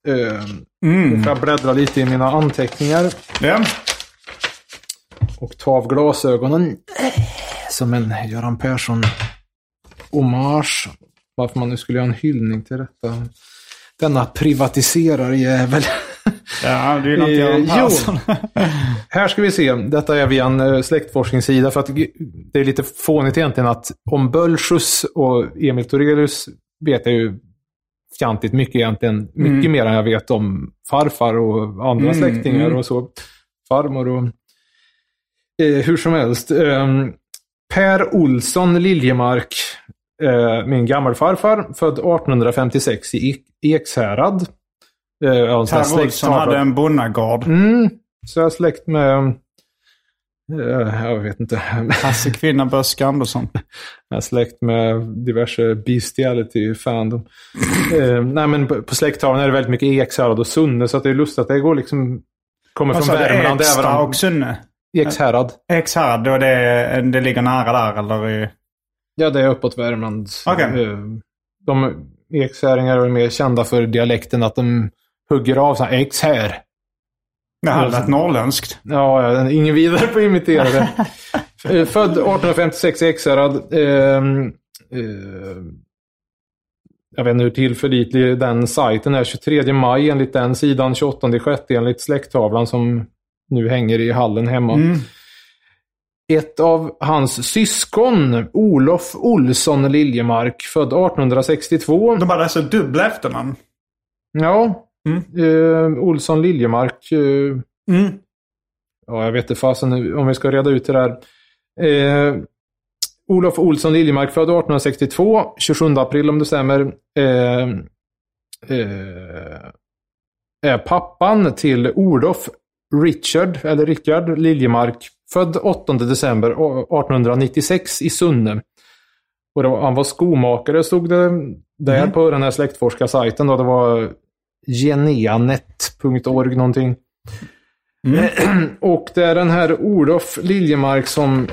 eh, Mm. jag bläddra lite i mina anteckningar Ja. och ta av glasögonen som en Göran Persson hommage. Varför man nu skulle göra en hyllning till detta. Denna privatiserarjävel. ja, det är något Göran jo. Persson. Här ska vi se. Detta är via en eh, släktforskningssida. För att det är lite fånigt egentligen att om Bölsjus och Emil Torelius vet jag ju fjantigt mycket egentligen. Mycket mer än jag vet om farfar och andra Mm, släktingar mm. och så. Farmor och... Eh, hur som helst. Eh, per Olsson Liljemark, eh, min gammelfarfar, född 1856 i Ek- Ekshärad. Eh, Per Olsson hade en bonnagård. Mm, så jag är släkt med... eh, jag vet inte. Hasse Kvinna Böske Andersson. [LAUGHS] Jag är släkt med diverse bestiality fandom. eh, nej, men på, på släkttavlan är det väldigt mycket Ekshärad och Sunne, så att det är lustigt att det går liksom... Kommer Vad från? Värmland. Eksta även om- och Sunne? Ekshärad. Ekshärad, då det, det ligger nära där eller? I... Ja, det är uppåt Värmland. Okej. Eh, De ekshäringar är mer kända för dialekten att de hugger av så här ekshär. Det här lät norrländskt. Ja, ingen vidare på att imitera det. [LAUGHS] Eh, Född 1856 i Ekshärad. eh, jag vet inte hur tillförlitlig den sajten är. 23 maj enligt den sidan, 28 sjätte enligt släkttavlan som nu hänger i hallen hemma. Mm. Ett av hans syskon, Olof Olsson Liljemark, född 1862. De hade alltså dubbla efternamn. Ja, Mm. eh, Olsson Liljemark. Eh, Mm. ja, jag vet inte fasen om vi ska reda ut det där. Eh, Olof Olsson Liljemark, född 1862, 27 april om det stämmer. Eh, eh, är pappan till Olof Richard, eller Richard Liljemark, född 8 december 1896 i Sunne. Och var, han var skomakare stod det där på den här släktforskarsajten. Då. Det var geneanet.org någonting. [CLEARS THROAT] Och det är den här Olof Liljemark som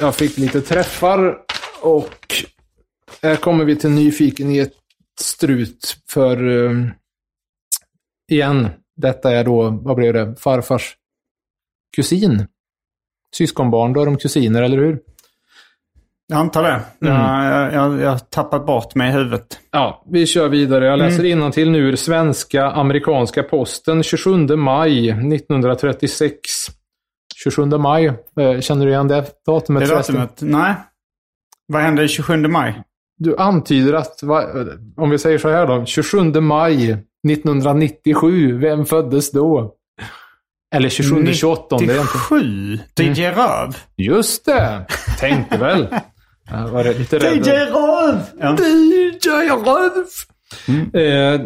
jag fick lite träffar. Och här kommer vi till nyfikenhet strut för eh, igen. Detta är då, vad blev det, farfars kusin. Syskonbarn, då är de kusiner, eller hur? Jag antar det. Jag, jag, jag, jag har tappat bort mig i huvudet. Ja, vi kör vidare. Jag läser mm. till nu ur Svenska Amerikanska Posten 27 maj 1936. 27 maj, eh, känner du igen det datumet? Det datumet? Nej. Vad hände 27 maj? Du antyder att, om vi säger så här då, 27 maj 1997, vem föddes då? Eller 27, 28, det är inte... 97? DJ Röv? Just det! Tänkte väl. Jag var lite rädd. Röv! Ja. DJ Röv! Eh,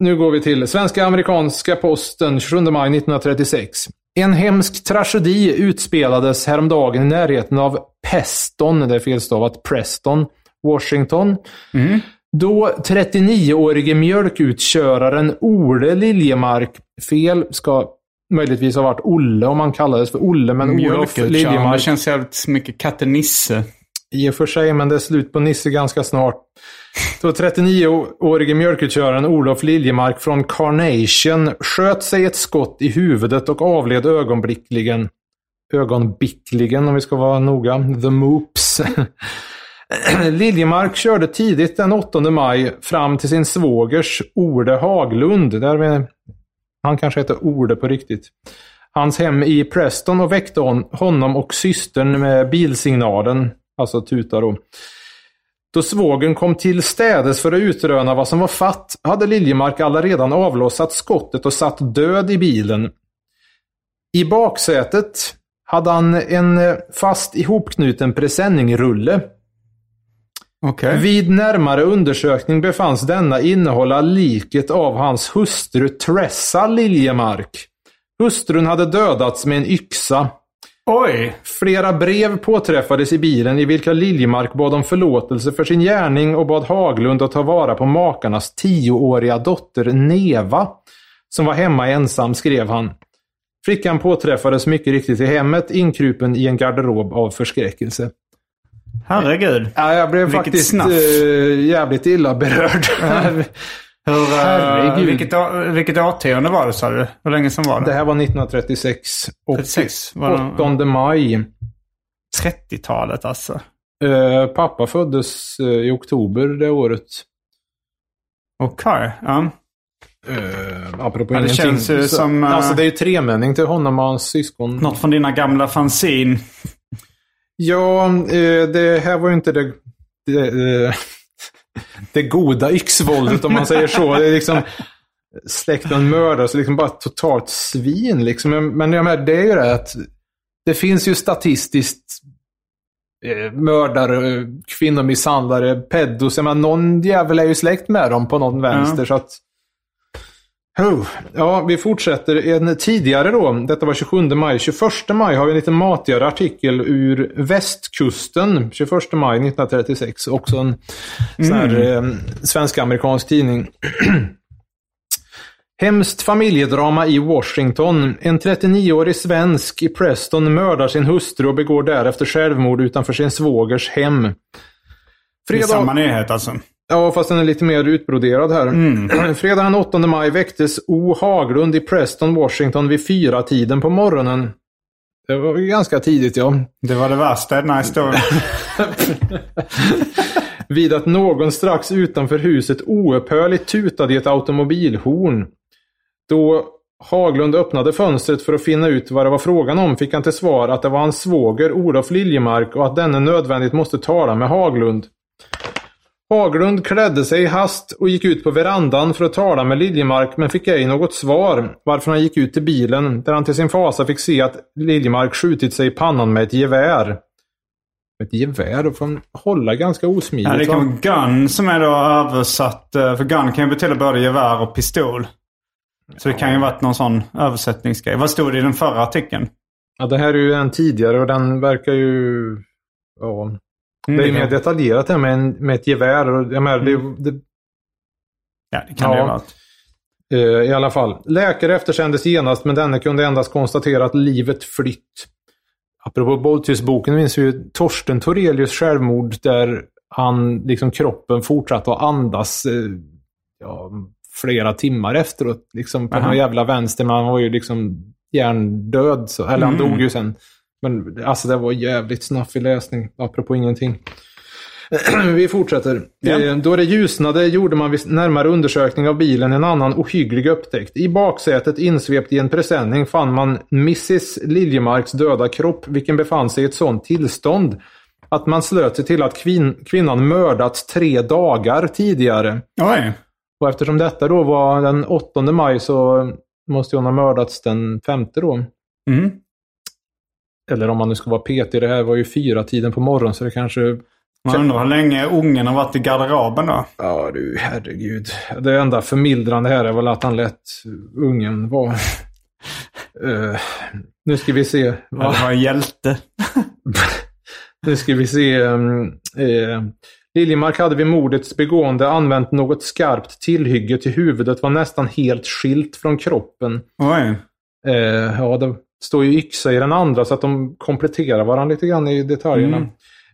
nu går vi till Svenska Amerikanska Posten 27 maj 1936. En hemsk tragedi utspelades häromdagen i närheten av Peston, det är felstavat Preston, Washington. Då 39-årige mjölkutköraren Ole Liljemark, fel ska möjligtvis ha varit Olle om han kallades för Olle, men Olof Mjölkutköraren. Det Liljemark. känns jävligt mycket katte Nisse. I och för sig, men det är slut på Nisse ganska snart. Då 39-årige mjölkutköraren Olof Liljemark från Carnation sköt sig ett skott i huvudet och avled ögonblickligen. Ögonblickligen om vi ska vara noga. The Moops. [CLEARS THROAT] Liljemark körde tidigt den 8 maj fram till sin svågers Orde Haglund. Där vi, han kanske heter Orde på riktigt. Hans hem i Preston och väckte hon, honom och systern med bilsignalen, alltså tuta då. Då svågen kom till städes för att utröna vad som var fatt hade Liljemark alla redan avlossat skottet och satt död i bilen. I baksätet hade han en fast ihopknuten presenningrulle. Okej. Vid närmare undersökning befanns denna innehålla liket av hans hustru Tressa Liljemark. Hustrun hade dödats med en yxa. Oj! Flera brev påträffades i bilen i vilka Liljemark bad om förlåtelse för sin gärning och bad Haglund att ta vara på makarnas tioåriga dotter Neva, som var hemma ensam, skrev han. Flickan påträffades mycket riktigt i hemmet, inkrupen i en garderob av förskräckelse. Herregud. Ja, jag blev Vilket faktiskt snaff. eh, jävligt illa berörd. [LAUGHS] Hur, uh, Herregud. vilket, vilket årtionde var det sa du? Hur länge sedan var det? Det här var 1936. Och 36? Var det 8 maj. 30-talet alltså. Eh, pappa föddes eh, i oktober det året. Okej. Ja. Uh, apropå Ja, det ingenting. känns ju Så- som, eh, Alltså det är ju tremänning till honom och hans syskon. Något från dina gamla fanzine. Ja, eh, det här var ju inte det... det eh, [LAUGHS] det goda yxvåldet om man säger så. Det är liksom släkten mördar, så liksom bara totalt svin. Liksom. Men- jag menar, det är ju det att det finns ju statistiskt eh, mördare, kvinnomisshandlare, pedos. Jag menar, någon jävel är ju släkt med dem på någon vänster. Så att... Oh. Ja, vi fortsätter. En tidigare då, detta var 27 maj. 21 maj har vi en lite matigare artikel ur Västkusten. 21 maj 1936. Också en sån här eh, svensk-amerikansk tidning. [CLEARS THROAT] Hemskt familjedrama i Washington. En 39-årig svensk i Preston mördar sin hustru och begår därefter självmord utanför sin svågers hem. Det är Fredag... samma nyhet alltså. Ja, fast den är lite mer utbroderad här. [CLEARS THROAT] Fredag den 8 maj väcktes O. Haglund i Preston, Washington vid fyra tiden på morgonen. Det var ganska tidigt, ja. Det var det värsta i den här historien. Vid att någon strax utanför huset oupphörligt tutade i ett automobilhorn. Då Haglund öppnade fönstret för att finna ut vad det var frågan om fick han till svar att det var hans svåger Olof Liljemark och att denne nödvändigt måste tala med Haglund. Haglund klädde sig i hast och gick ut på verandan för att tala med Liljemark men fick ej något svar, varför han gick ut till bilen där han till sin fasa fick se att Liljemark skjutit sig i pannan med ett gevär. Ett gevär? Då får man hålla ganska osmidigt. Ja, det kan vara gun som är då översatt. eh, För gun kan ju betyda både gevär och pistol. Så det kan ju varit någon sån översättningsgrej. Vad stod det i den förra artikeln? Ja, det här är ju en tidigare och den verkar ju... Ja, Mm, det är det mer kan- detaljerat här med, en, med ett gevär. Och, jag menar, det, det, Ja, det kan Ja. det ju vara. eh, I alla fall. Läkare eftersändes genast men denne kunde endast konstatera att livet flytt. Apropå Bolltyst-boken minns vi ju Torsten Torelius självmord där han, liksom kroppen fortsatte att andas eh, ja, flera timmar efteråt. Liksom på Aha. någon jävla vänster, men han var ju liksom hjärndöd. Så, eller han Mm. dog ju sen. Men alltså det var jävligt snaffig läsning, apropå ingenting. [CLEARS THROAT] Vi fortsätter. Ja. Eh, Då det ljusnade gjorde man vid närmare undersökning av bilen en annan ohygglig upptäckt. I baksätet insvept i en presenning fann man Mrs Liljemarks döda kropp, vilken befann sig i ett sådant tillstånd att man slöt sig till att kvin kvinnan mördats tre dagar tidigare. Oj. Och eftersom detta då var den 8 maj så måste hon ha mördats den 5 då. Mm. Eller om man nu ska vara petig, det här var ju fyra tiden på morgonen så det kanske... Man undrar hur länge ungen har varit i garderoben då. Ja du, herregud. Det enda förmildrande här är väl att han lät ungen vara... [LAUGHS] Eh, nu ska vi se. Ja, det var en hjälte. [LAUGHS] Nu ska vi se. um, eh, Liljemark hade vid mordets begående använt något skarpt tillhygge till huvudet var nästan helt skilt från kroppen. Oj. Eh, ja, det står ju yxa i den andra så att de kompletterar varandra lite grann i detaljerna. Mm.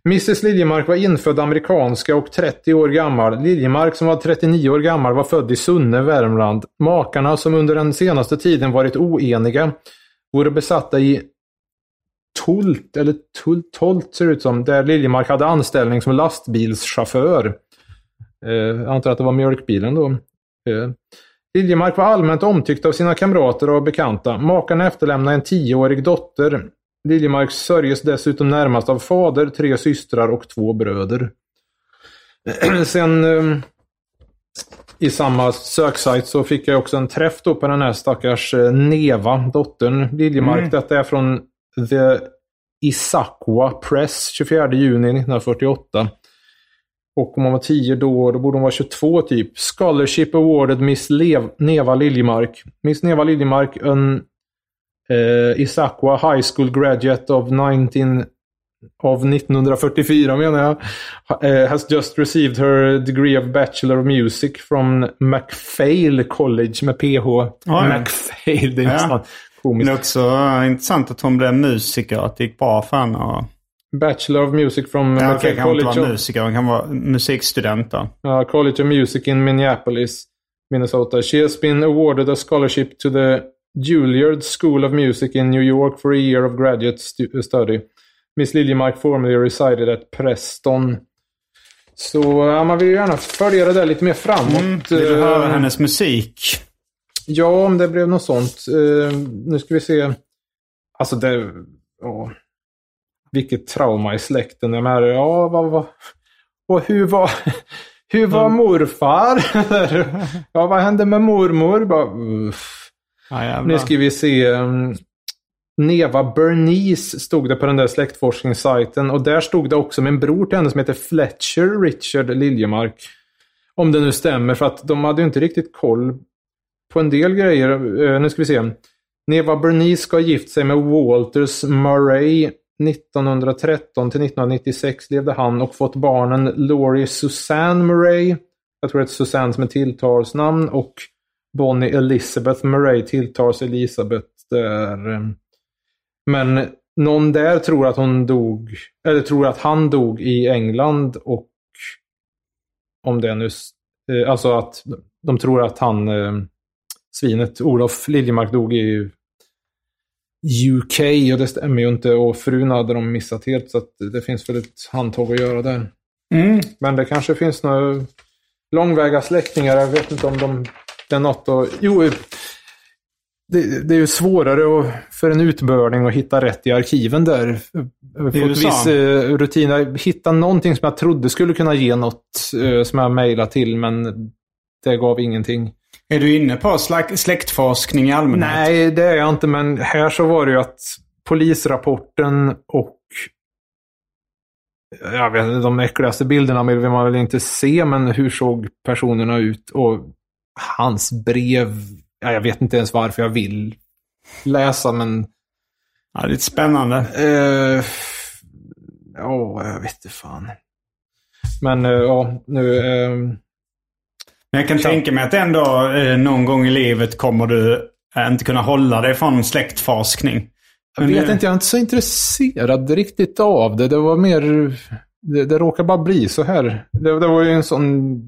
Mrs Liljemark var infödd amerikanska och 30 år gammal. Liljemark som var 39 år gammal var född i Sunne, Värmland. Makarna som under den senaste tiden varit oeniga vore besatta i Tult, eller Tult, Tolt ser det ut som, där Liljemark hade anställning som lastbilschaufför. Eh, jag antar att det var mjölkbilen då. Eh, Liljemark var allmänt omtyckt av sina kamrater och bekanta. Makarna efterlämnade en tioårig dotter. Liljemark sörjes dessutom närmast av fader, tre systrar och två bröder. [CLEARS THROAT] Sen eh, i samma söksajt så fick jag också en träff då på den här stackars eh, Neva, dottern Liljemark. Mm. Detta är från The Issaquah Press 24 juni 1948. Och om hon var 10 då, då borde hon vara 22 typ. Scholarship awarded Miss Lev Neva Liljemark. Miss Neva Liljemark, en eh, Issaquah High School graduate of 19 av 1944 menar jag, eh, has just received her degree of Bachelor of Music from McPhail College med PH. McPhail, det är Ja. nästan komiskt. det är också eh, intressant att hon blev musiker. Att det gick bra för henne. Och... Bachelor of Music from Ja, McPhail okej, kan inte vara musiker. Hon kan vara musikstudent då. uh, College of Music in Minneapolis, Minnesota. She has been awarded a scholarship to the Juilliard School of Music in New York for a year of graduate stu- study. Miss Liljemark formerly resided at Preston. Så ja, man vill ju gärna följa det där lite mer framåt. Mm. Vill du höra Eh, hennes musik? Ja, om det blev något sånt. Eh, nu ska vi se. Alltså det... Ja. Vilket trauma i släkten. Jag menar, ja, vad, vad, och hur var, [LAUGHS] Hur var morfar? [LAUGHS] ja, vad hände med mormor? Bara. Ja. Nu ska vi se. um, Neva Bernice stod det på den där släktforskningssajten. Och där stod det också med en bror till henne som heter Fletcher Richard Liljemark. Om det nu stämmer, för att de hade ju inte riktigt koll på en del grejer. Eh, nu ska vi se. Neva Bernice ska ha gift sig med Walters Murray. 1913 till 1996 levde han och fått barnen Laurie Susanne Murray. Jag tror det är Susanne som är tilltalsnamn. Och Bonnie Elizabeth Murray tilltals Elisabeth där. Men någon där tror att hon dog, eller tror att han dog i England och om det nu, eh, alltså att de tror att han, eh, svinet Olof Liljemark dog i UK och det stämmer ju inte och frun hade de missat helt så att det finns väl ett handtag att göra där. Mm. Men det kanske finns några långväga släktingar. Jag vet inte om de, det är något att... Jo, det, det är ju svårare att, för en utbörning att hitta rätt i arkiven där. I USA? viss eh, rutin. Jag hittade någonting som jag trodde skulle kunna ge något eh, som jag mejlade till, men det gav ingenting. Är du inne på släk- släktforskning i allmänhet? Nej, det är jag inte, men här så var det ju att polisrapporten och jag vet inte, de äckligaste bilderna vill man väl inte se, men hur såg personerna ut? Och hans brev, ja, jag vet inte ens varför jag vill läsa, men... Ja, det är lite spännande. Eh, ja, jag vet inte fan. Men eh, ja, nu... Eh, Men jag kan tänka mig att ändå eh, någon gång i livet kommer du eh, inte kunna hålla dig från släktforskning. Jag Men vet det- inte, jag är inte så intresserad riktigt av det. Det var mer... Det, det råkar bara bli så här. Det, det var ju en sån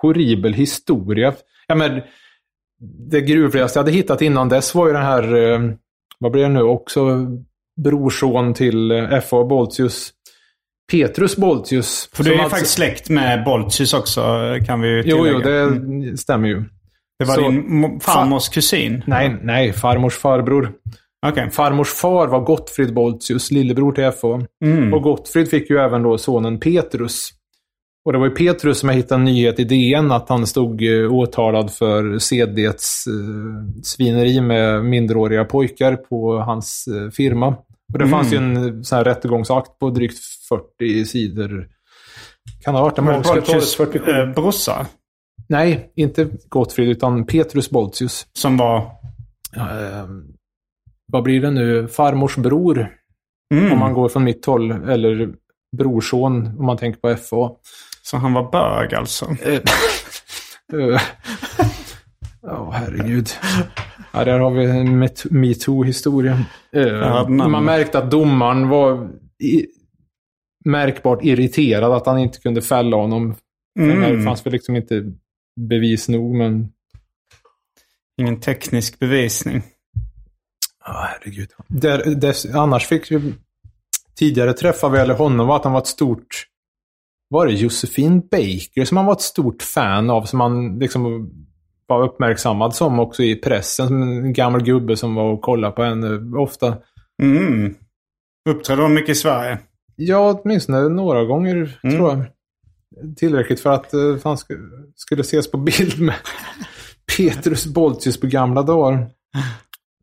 horribel historia. Ja, men, det gruvligaste jag hade hittat innan dess var ju den här, eh, vad blir det nu, också brorson till eh, F.A. Boltius. Petrus Boltius. För du är alltså- faktiskt släkt med Boltius också, kan vi ju Jo, tillägga. jo, det Mm. stämmer ju. det var så- din mo- farmors kusin? Nej, nej, farmors farbror. Okej. Farmors far var Gottfrid Boltius, lillebror till F.A. Mm. Och Gottfrid fick ju även då sonen Petrus. Och det var ju Petrus som jag hittade en nyhet i DN att han stod eh, åtalad för sedlighets eh, svineri med minderåriga pojkar på hans eh, firma. Och det Mm. fanns ju en eh, sån här rättegångsakt på drygt 40 sidor. Kan ha varit det Boltius 47. eh, brorsa? Nej, inte Gottfrid utan Petrus Boltius. Som var... Eh, vad blir det nu? Farmors bror. Mm. Om man går från mitt håll. Eller brorson om man tänker på FA. Så han var bög alltså? Eh, [LAUGHS] eh, Ja, herregud. Ja, där har vi en met- metoo-historia. Eh, Ja, man märkte att domaren var i, märkbart irriterad att han inte kunde fälla honom. Mm. Det fanns väl liksom inte bevis nog, men... Ingen teknisk bevisning. Ja, herregud. Där, dess, annars fick vi... Tidigare träffade vi eller honom var att han var ett stort... Var det Josefin Baker som han var ett stort fan av? Som han liksom var uppmärksammad som också i pressen. Som en gammal gubbe som var och kollade på henne ofta. Mm. Uppträdde de mycket i Sverige? Ja, åtminstone några gånger Mm. tror jag. Tillräckligt för att uh, han sk skulle ses på bild med [LAUGHS] Petrus Boltius på gamla dagar.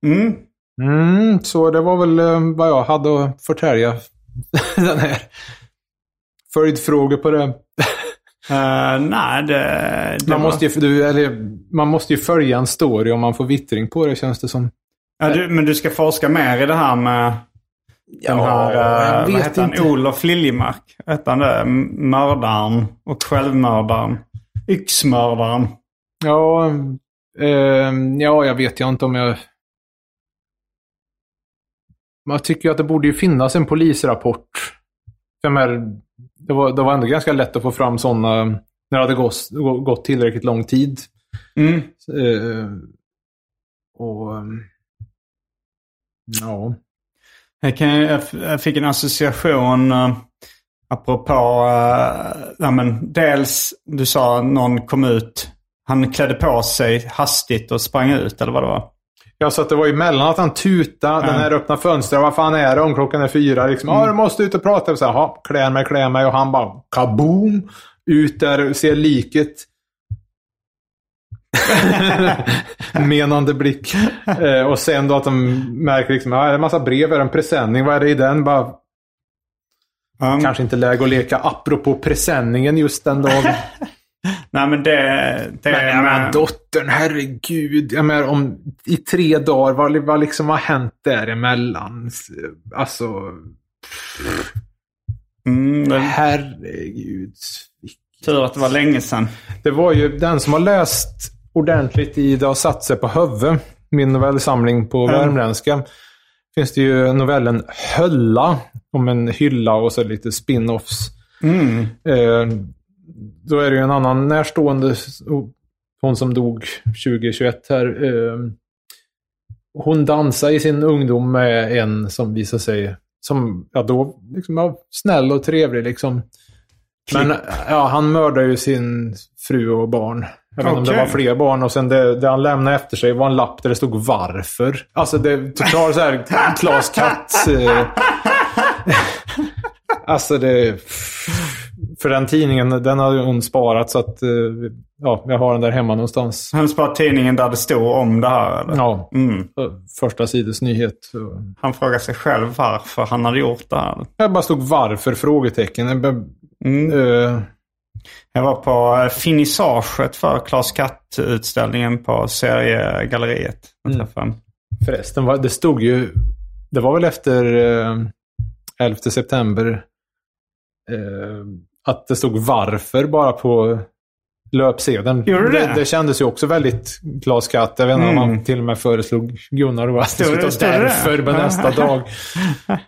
Mm. Mm, så det var väl eh, vad jag hade att förtälja [LAUGHS] den här. Följdfrågor på det. [LAUGHS] Eh, nej, det... det Man måste, ju, du, eller, man måste ju följa en story om man får vittring på det känns det som. Ja, du, men du ska forska mer i det här med den här, jag vad vet han? inte. Olof Liljemark. Hette han det? Mördaren och självmördaren. Yxmördaren. Ja, eh, ja, jag vet ju inte om jag... Man tycker ju att det borde ju finnas en polisrapport. För jag menar, det, var, det var ändå ganska lätt att få fram sådana när det hade gått, gått tillräckligt lång tid. Mm. Eh, och... ehm, Ja. Jag, kan, jag fick en association uh, apropå, uh, ja, men dels du sa någon kom ut, han klädde på sig hastigt och sprang ut eller vad det var. Ja, så att det var ju mellan att han tutade, den här öppna fönstret, vad fan är det om klockan är fyra? Liksom, ja, du måste ut och prata. Så här, "Jaha, klä mig, klä mig. Och han bara kaboom! ut där, ser liket. [LAUGHS] Menande blick. Eh, och sen då att de märker liksom, ja, det är en massa brev, är det en presenning, vad är det i den? Bara, Um, Kanske inte läge att leka apropå presenningen just den dagen. [LAUGHS] Nej men det... det Men jag menar, dottern, herregud. Jag menar, om, I tre dagar, vad, vad liksom har hänt däremellan? Alltså, mm, det, herregud. tur att det var länge sedan. Det var ju den som har läst ordentligt i Det har satt sig på huvud, min novellsamling på värmländska. Finns det ju novellen Hölla, om en hylla och så lite spin-offs. Mm. Eh, då är det ju en annan närstående, hon som dog 2021 här. Eh, hon dansade i sin ungdom med en som visade sig som ja, då liksom, var snäll och trevlig. Liksom. Men ja, han mördade ju sin fru och barn. Jag vet inte om det var fler barn och sen det, det han lämnade efter sig var en lapp där det stod varför. Alltså det är total så här [LAUGHS] Klas Katt. Eh, alltså det... För den tidningen, den har hon sparat så att... eh, Ja, jag har den där hemma någonstans. Han sparat tidningen där det stod om det här eller? Ja, Mm. första sidors nyhet. Han frågar sig själv varför han hade gjort det här. Jag bara stod varför? Frågetecken. Mm. eh, Jag var på eh, finissaget för Klas Katt-utställningen på Seriegalleriet. Mm. Förresten, det stod ju... Det var väl efter 11 september eh, att det stod varför bara på löpsedeln. Det? det? Det kändes ju också väldigt Klas Katt. Jag vet inte om Mm. han till och med föreslog Gunnar då att det skulle ta därför med nästa [LAUGHS] dag.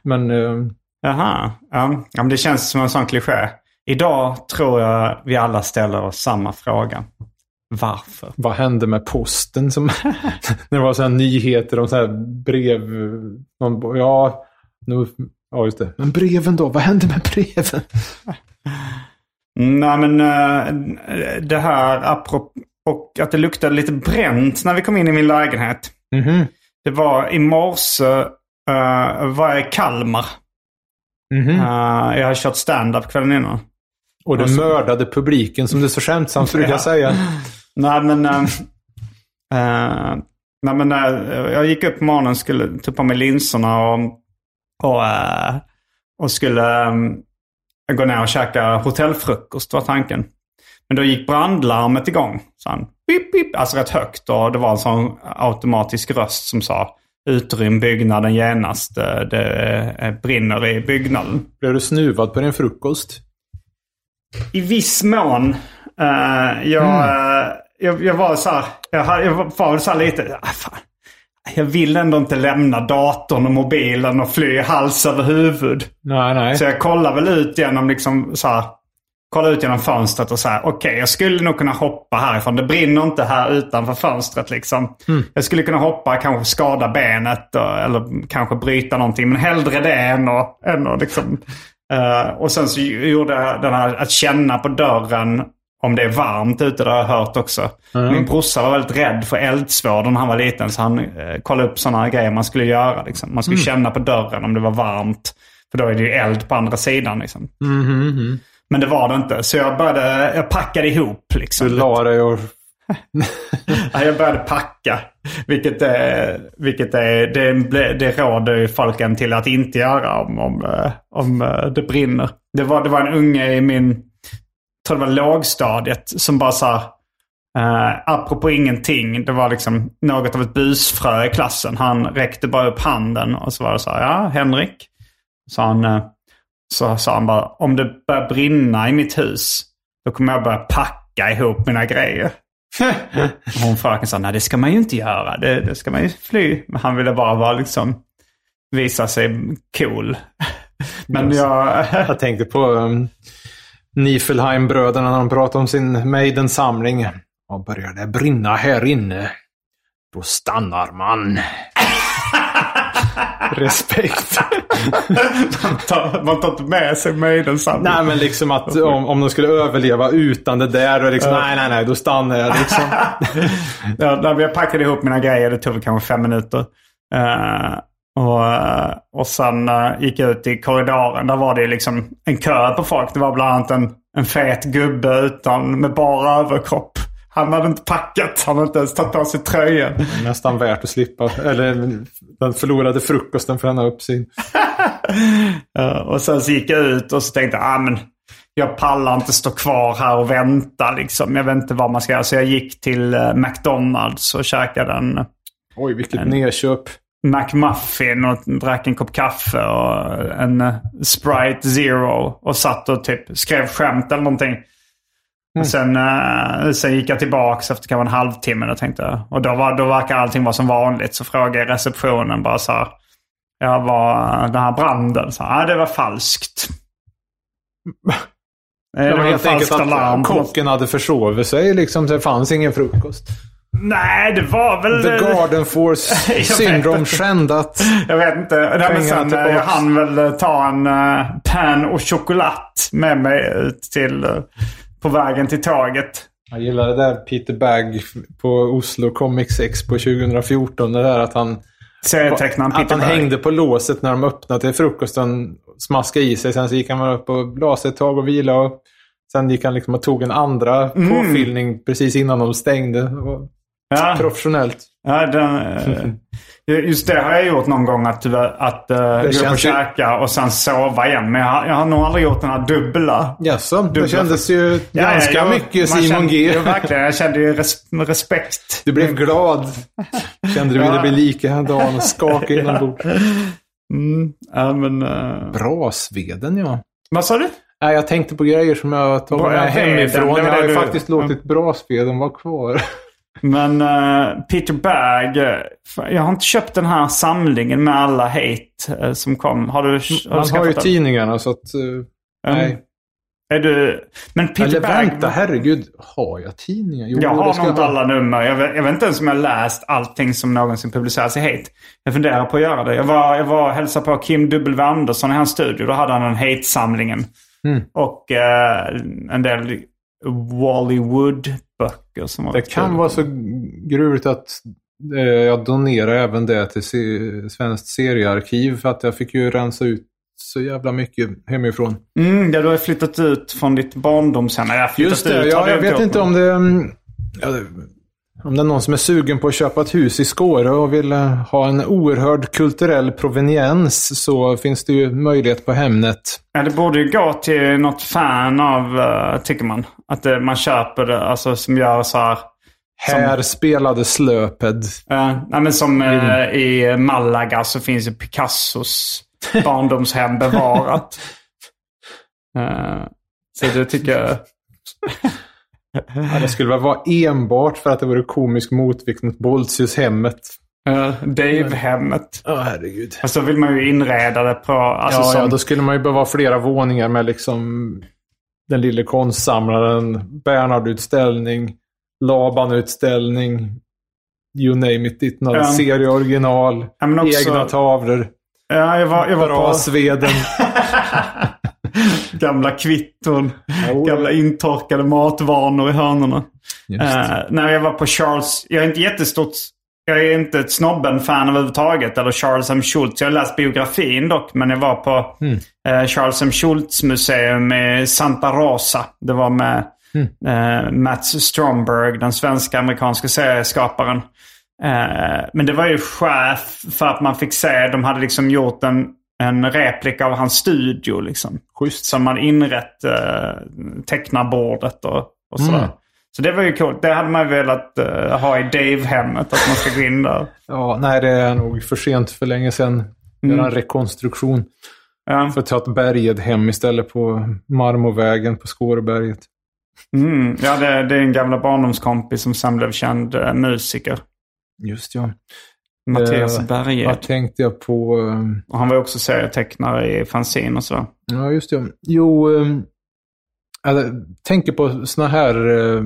Men eh, Jaha. Ja. ja, men det känns som en sån kliché. Idag tror jag vi alla ställer oss samma fråga. Varför? vad hände med posten? Som [LAUGHS] när det var så här nyheter om så här brev. Någon, ja, nu, ja, just det. Men breven då? Vad hände med breven? Nej men eh, det här apropå och att det luktade lite bränt när vi kom in i min lägenhet. Mhm. Det var i morse uh, var jag i Kalmar. Mhm. Eh, jag hade kört stand-up kvällen innan. Och du Alltså- mördade publiken som det så skämtsamt brukar Ja. säga. Nej men... eh, eh, nej men jag gick upp på morgonen och skulle på mig linserna och, och, eh, och skulle eh, gå ner och käka hotellfrukost var tanken. Men då gick brandlarmet igång. Så han, pip, pip, alltså rätt högt och det var en sån automatisk röst som sa utrym byggnaden genast. eh, Det eh, brinner i byggnaden. Blev du snuvad på din frukost? I viss mån. eh, jag, eh, jag, jag var så här, jag, jag var så lite, ah, fan. Jag vill ändå inte lämna datorn och mobilen och fly hals över huvud. Nej, nej. Så jag kollar väl ut genom liksom så här, kollar ut genom fönstret och så här, okej jag skulle nog kunna hoppa härifrån. Det brinner inte här utanför fönstret liksom. Jag skulle kunna hoppa, kanske skada benet och, eller kanske bryta någonting. Men hellre det än att, än att liksom. eh, och sen så gjorde jag den här att känna på dörren om det är varmt ute, det har jag hört också. Min brorsa var väldigt rädd för eldsvådor när han var liten. Så han eh, kollade upp sådana grejer man skulle göra. Liksom. Man skulle känna på dörren om det var varmt. För då är det ju eld på andra sidan. Liksom. Men det var det inte. Så jag började, jag packade ihop. Liksom. Du la dig och... [LAUGHS] Ja, jag började packa. Vilket, är, vilket är, det, det råder ju folk en till att inte göra om, om, eh, om eh, det brinner. Det var, det var en unge i min, tror det var lågstadiet, som bara sa Uh, apropå ingenting, det var liksom något av ett busfrö i klassen. Han räckte bara upp handen och så var det så här, ja Henrik. Så, han, eh, så sa han bara, om det börjar brinna i mitt hus, då kommer jag börja packa ihop mina grejer. Och hon fröken sa, nej det ska man ju inte göra. Det, det ska man ju fly. Men han ville bara vara liksom, visa sig cool. Men jag... Jag tänkte på um, Nifelheim-bröderna när de pratade om sin Maiden-samling. Och börjar det brinna här inne, då stannar man. [LAUGHS] Respekt. man, tar, man tar inte med sig Maiden samling. nej, men liksom att om, om de skulle överleva utan det där, då liksom, nej, nej, nej, då stannar jag liksom. [LAUGHS] ja, när jag packade ihop mina grejer, det tog väl kanske fem minuter. Eh, och, eh, och sen eh, gick jag ut i korridoren. Där var det liksom en kö på folk. Det var bland annat en, en fet gubbe utan, med bara överkropp. Han hade inte packat. Han hade inte ens tagit av sig tröjan. Nästan värt att slippa. Eller den förlorade frukosten för han har upp sin. [LAUGHS] Och sen så gick jag ut och så tänkte jag, ah, men jag pallar inte stå kvar här och vänta liksom. Jag vet inte vad man ska göra. Så jag gick till eh, McDonalds och käkade en Oj, vilket nedköp. McMuffin och drack en kopp kaffe och en eh, Sprite Zero. Och satt och typ skrev skämt eller någonting. Och sen, eh, sen gick jag tillbaka efter kanske en halvtimme och tänkte Och då, var, då verkar allting vara som vanligt. Så frågade jag receptionen bara så här. Ja, var den här branden? Så, ja, det var falskt. Det var helt enkelt falskt alarm. att kocken hade försovit sig. Liksom, det fanns ingen frukost. Nej, det var väl... The Garden Force [LAUGHS] Jag vet syndrom inte. skändat. Jag vet inte. Nej, men Pengarna sen, eh, tillbaks. jag hann väl eh, ta en uh, pan och choklad med mig ut till... eh, på vägen till tåget. Jag gillar det där Peter Bagg på Oslo Comics Expo 2014. Det där att han, Serietecknaren att Peter han Berg. hängde på låset när de öppnade till frukosten. Smaskade i sig. Sen så gick han upp och la sig ett tag och vila. Och sen gick han liksom och tog en andra påfyllning precis innan de stängde. Ja. Professionellt. Ja, den, eh, just det har jag gjort någon gång. Att, att uh, gå upp och käka och sen sova igen. Men jag, har- jag har nog aldrig gjort den här dubbla. Jaså, det Dubbla- kändes ju Ja, ja, ganska jag- mycket Simon kände, G. Jo, verkligen. Jag kände ju res, respekt. Du blev glad. Kände du ville Ja. bli likadan och skaka inombords. Mm, ja, men, uh, Brasveden, ja. vad sa du? Nej, jag tänkte på grejer som jag Bra, med ja, hemifrån. det var Jag har det ju faktiskt låtit brasveden vara kvar. Men eh, Peter Berg, eh, jag har inte köpt den här samlingen med alla hate eh, som kom. Har du, har du Man har skaffat ju den? tidningarna så att... eh, nej. Är du... Men Peter Eller Berg... vänta, herregud. Har jag tidningar? Jo, Jag har nog inte alla nummer. Jag vet, jag vet inte ens om jag har läst allting som någonsin publiceras i Hate. Jag funderar på att göra det. Jag var, jag var och hälsade på Kim W. Andersson i hans studio. Då hade han den Hate-samlingen. Mm. Och eh, en del Wally Wood-böcker som Det kan vara så gruvligt att eh, jag donerar även det till se- Svenskt seriearkiv. För att jag fick ju rensa ut så jävla mycket hemifrån. Mm, ja, du har flyttat ut från ditt barndomshem. Jag Just det, ut, ja, jag vet inte om det... mm, Ja, det om det är någon som är sugen på att köpa ett hus i Skåre och vill eh, ha en oerhörd kulturell proveniens så finns det ju möjlighet på Hemnet. Ja, det borde ju gå till något fan av, eh, tycker man. Att eh, man köper det, alltså som gör så här. Här spelade Slöped. Uh, nej, men som eh, i Malaga så finns ju Picassos [LAUGHS] barndomshem bevarat. Eh, så det tycker jag... [LAUGHS] Ja, det skulle väl vara enbart för att det vore komisk motvikt mot Boltius-hemmet. Uh, Dave-hemmet. Ja, herregud. Och så vill man ju inreda det på... Alltså ja, som, ja, då skulle man ju behöva ha flera våningar med liksom den lille konstsamlaren, Bernhard-utställning, Laban-utställning, you name it, ditt Ja. serie original, Ja, också- egna tavlor, ja, jag var, jag var på brasveden. [LAUGHS] [LAUGHS] gamla kvitton. Jo. gamla intorkade matvanor i hörnorna. Uh, när jag var på Charles, jag är inte jättestort, jag är inte ett snobben-fan överhuvudtaget. Eller Charles M. Schultz. Jag har läst biografin dock. Men jag var på eh, Charles M. Schultz museum i Santa Rosa. Det var med eh, Mats Stromberg, den svenska amerikanska serieskaparen. Men det var ju chef för att man fick se, de hade liksom gjort en, en replika av hans studio. Liksom. Schysst. Som man inrett eh, tecknarbordet och, och sådär. Mm. Så det var ju coolt. Det hade man velat eh, ha i Dave-hemmet. Att man ska gå in där. Ja, nej, det är nog för sent för länge sedan. Göra en rekonstruktion. Ja. För att ta ett bergedhem istället på Marmorvägen på Skåreberget. Mm. Ja, det, det är en gamla barndomskompis som sen blev känd eh, musiker. Just ja. Mattias Eh, Berged. Vad tänkte jag på? ehm, Och han var också serietecknare i fanzine och sådär. Ja, just det. Jo, jag tänker på såna här eh,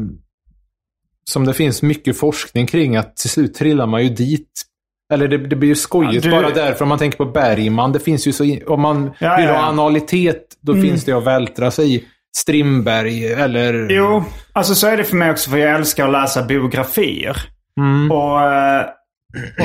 som det finns mycket forskning kring att till slut trillar man ju dit. Eller det, det blir ju skojigt Ja, du- bara därför om man tänker på Bergman. Det finns ju så, om man Ja, vill ja, ha ja. analitet, då Mm. finns det att vältra sig i. Strindberg eller... Jo, alltså så är det för mig också för jag älskar att läsa biografier. Mm. Och, eh,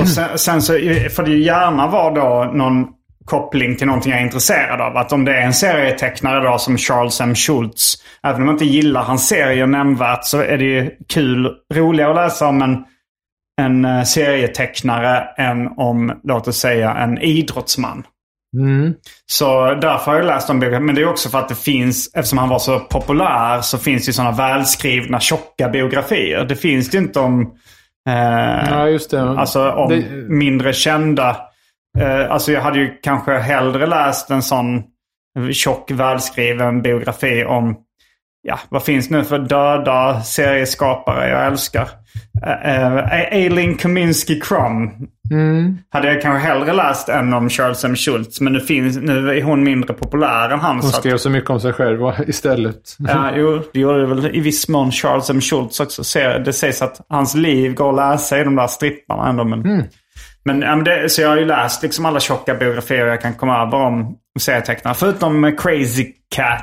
och sen, sen så får det ju gärna vara då någon koppling till någonting jag är intresserad av. Att om det är en serietecknare då som Charles M. Schultz. Även om jag inte gillar hans serier nämnvärt så är det ju kul, roligare att läsa om en, en eh, serietecknare än om, låt oss säga, en idrottsman. Mm. Så därför har jag läst om biografier. Men det är också för att det finns, eftersom han var så populär, så finns det ju sådana välskrivna tjocka biografier. Det finns det inte om, Ja, just det. alltså om Det- mindre kända. Eh, alltså jag hade ju kanske hellre läst en sån tjock välskriven biografi om, ja vad finns nu för döda serieskapare jag älskar. Uh, Aileen Kaminsky Crumb Mm. hade jag kanske hellre läst än om Charles M. Schultz. Men nu, finns, nu är hon mindre populär än han. Hon så att- skrev så mycket om sig själv [LAUGHS] istället. Ja, jo, det gjorde väl i viss mån Charles M. Schultz också. Det sägs att hans liv går att läsa i de där stripparna ändå. Men, ja, men det, så jag har ju läst liksom alla tjocka biografier jag kan komma över om serietecknare. Förutom eh, Crazy Cat.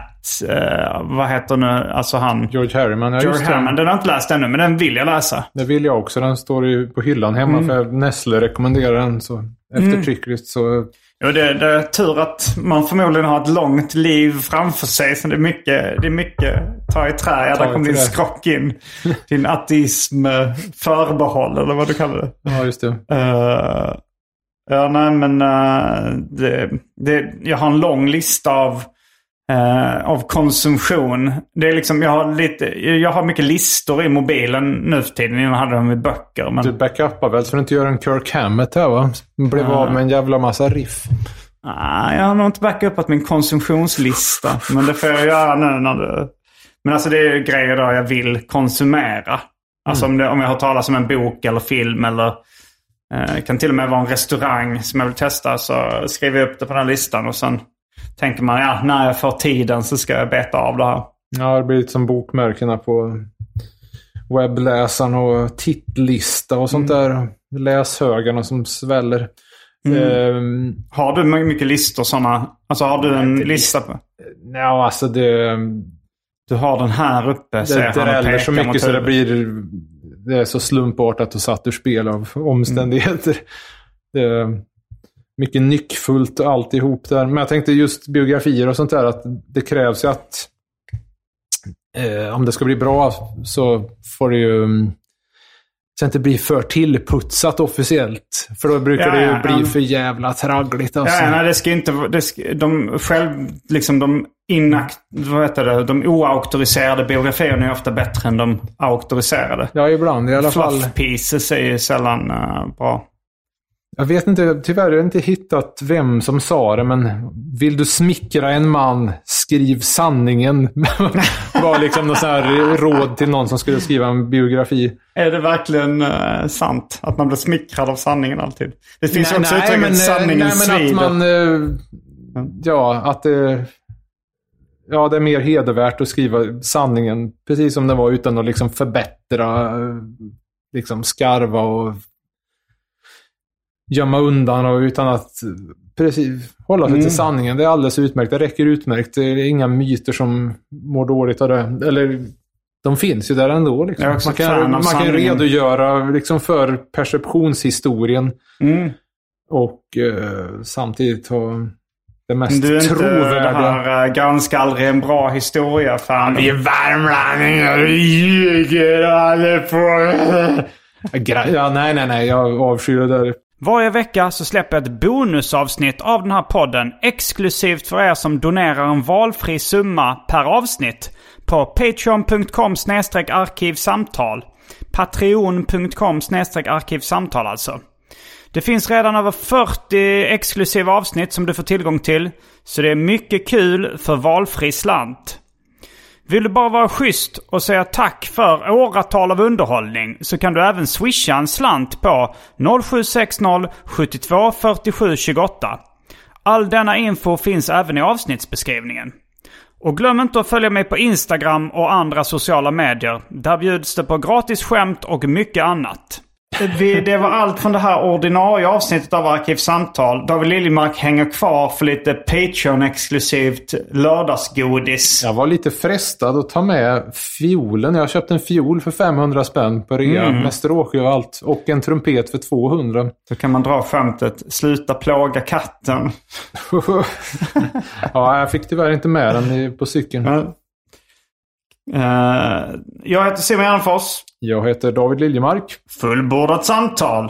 Eh, vad heter nu, alltså han... George Harriman, ja George. Hammond. Den har jag inte läst ännu, men den vill jag läsa. Det vill jag också. Den står ju på hyllan hemma Mm. för Nestle rekommenderar den. Så eftertryckligt så... Jo, det, det är tur att man förmodligen har ett långt liv framför sig. Så det är mycket, det är mycket ta i trä. Ja, där kom din skrock in. [LAUGHS] Din ateism eh, förbehåll eller vad du kallar det. Ja, just det. Eh, ja, nej men uh, det, det, jag har en lång lista av, eh, av konsumtion. Det är liksom, jag har, lite, jag har mycket listor i mobilen nu för tiden. Innan hade dem i böcker. Men, Du backupar väl så du inte gör en Kirk Hammett här va? Blev av med en jävla massa riff. Nej, jag har nog inte backupat min konsumtionslista. men det får jag göra nu när du... Men alltså det är ju grejer då jag vill konsumera. Alltså om, det, om jag har talat om en bok eller film eller eh, kan till och med vara en restaurang som jag vill testa så skriver jag upp det på den här listan och sen tänker man ja, när jag får tiden så ska jag beta av det här. Ja, det blir lite som bokmärkena på webbläsaren och tittlista och sånt där. Läshögarna som sväller. Ehm, Har du mycket listor sådana? Alltså har du en lista? På? ja, alltså det... Du har den här uppe Det och dräller så mycket så det blir... Det är så slumpartat och satt ur spel av omständigheter. [LAUGHS] Det är mycket nyckfullt och alltihop där. Men jag tänkte just biografier och sånt där att det krävs ju att eh, om det ska bli bra så får det ju mm, så inte bli för tillputsat officiellt. För då brukar Ja, det ju ja, bli ja. för jävla traggligt. Alltså. Ja, nej, det ska inte vara- det ska, De själv, liksom de inakt, vad heter det, de oauktoriserade biografierna är ofta bättre än de auktoriserade. Ja, ibland i alla fall. Fluff pieces är ju sällan eh, bra. Jag vet inte, tyvärr har jag inte hittat vem som sa det, men vill du smickra en man, skriv sanningen. [LAUGHS] var liksom något här råd till någon som skulle skriva en biografi. Är det verkligen eh, sant? Att man blir smickrad av sanningen alltid? Det finns ju också nej, uttrycket men, sanningen nej, men att man... eh, Ja, att det... Ja, det är mer hedervärt att skriva sanningen precis som den var utan att liksom förbättra, eh, liksom skarva och gömma undan och utan att precis hålla sig Mm. till sanningen. Det är alldeles utmärkt. Det räcker utmärkt. Det är inga myter som mår dåligt av det. Eller de finns ju där ändå. Liksom. Man kan, man kan redogöra liksom för perceptionshistorien Mm. och eh, samtidigt ha det mest Du är inte trovärdiga. det här uh, ganska aldrig en bra historia fan. Vi är värmlänningar, vi ljuger håller på. [LAUGHS] Ja, nej, nej, nej. Jag avskyr det där. Varje vecka så släpper jag ett bonusavsnitt av den här podden exklusivt för er som donerar en valfri summa per avsnitt på patreon.com arkivsamtal. Patreon.com arkivsamtal alltså. Det finns redan över 40 exklusiva avsnitt som du får tillgång till. Så det är mycket kul för valfri slant. Vill du bara vara schysst och säga tack för åratal av underhållning så kan du även swisha en slant på 0760 72 47 28. All denna info finns även i avsnittsbeskrivningen. Och glöm inte att följa mig på Instagram och andra sociala medier. Där bjuds det på gratis skämt och mycket annat. Vi, det var allt från det här ordinarie avsnittet av Arkivsamtal. David Liljemark hänger kvar för lite Patreon-exklusivt lördagsgodis. Jag var lite frestad att ta med fiolen. Jag köpte en fiol för 500 spänn på rea Mm. med stråke och allt. Och en trumpet för 200. Så kan man dra skämtet. Sluta plåga katten. [LAUGHS] ja, jag fick tyvärr inte med den på cykeln. Eh, jag heter Simon Gärdenfors. Jag heter David Liljemark. Fullbordat samtal.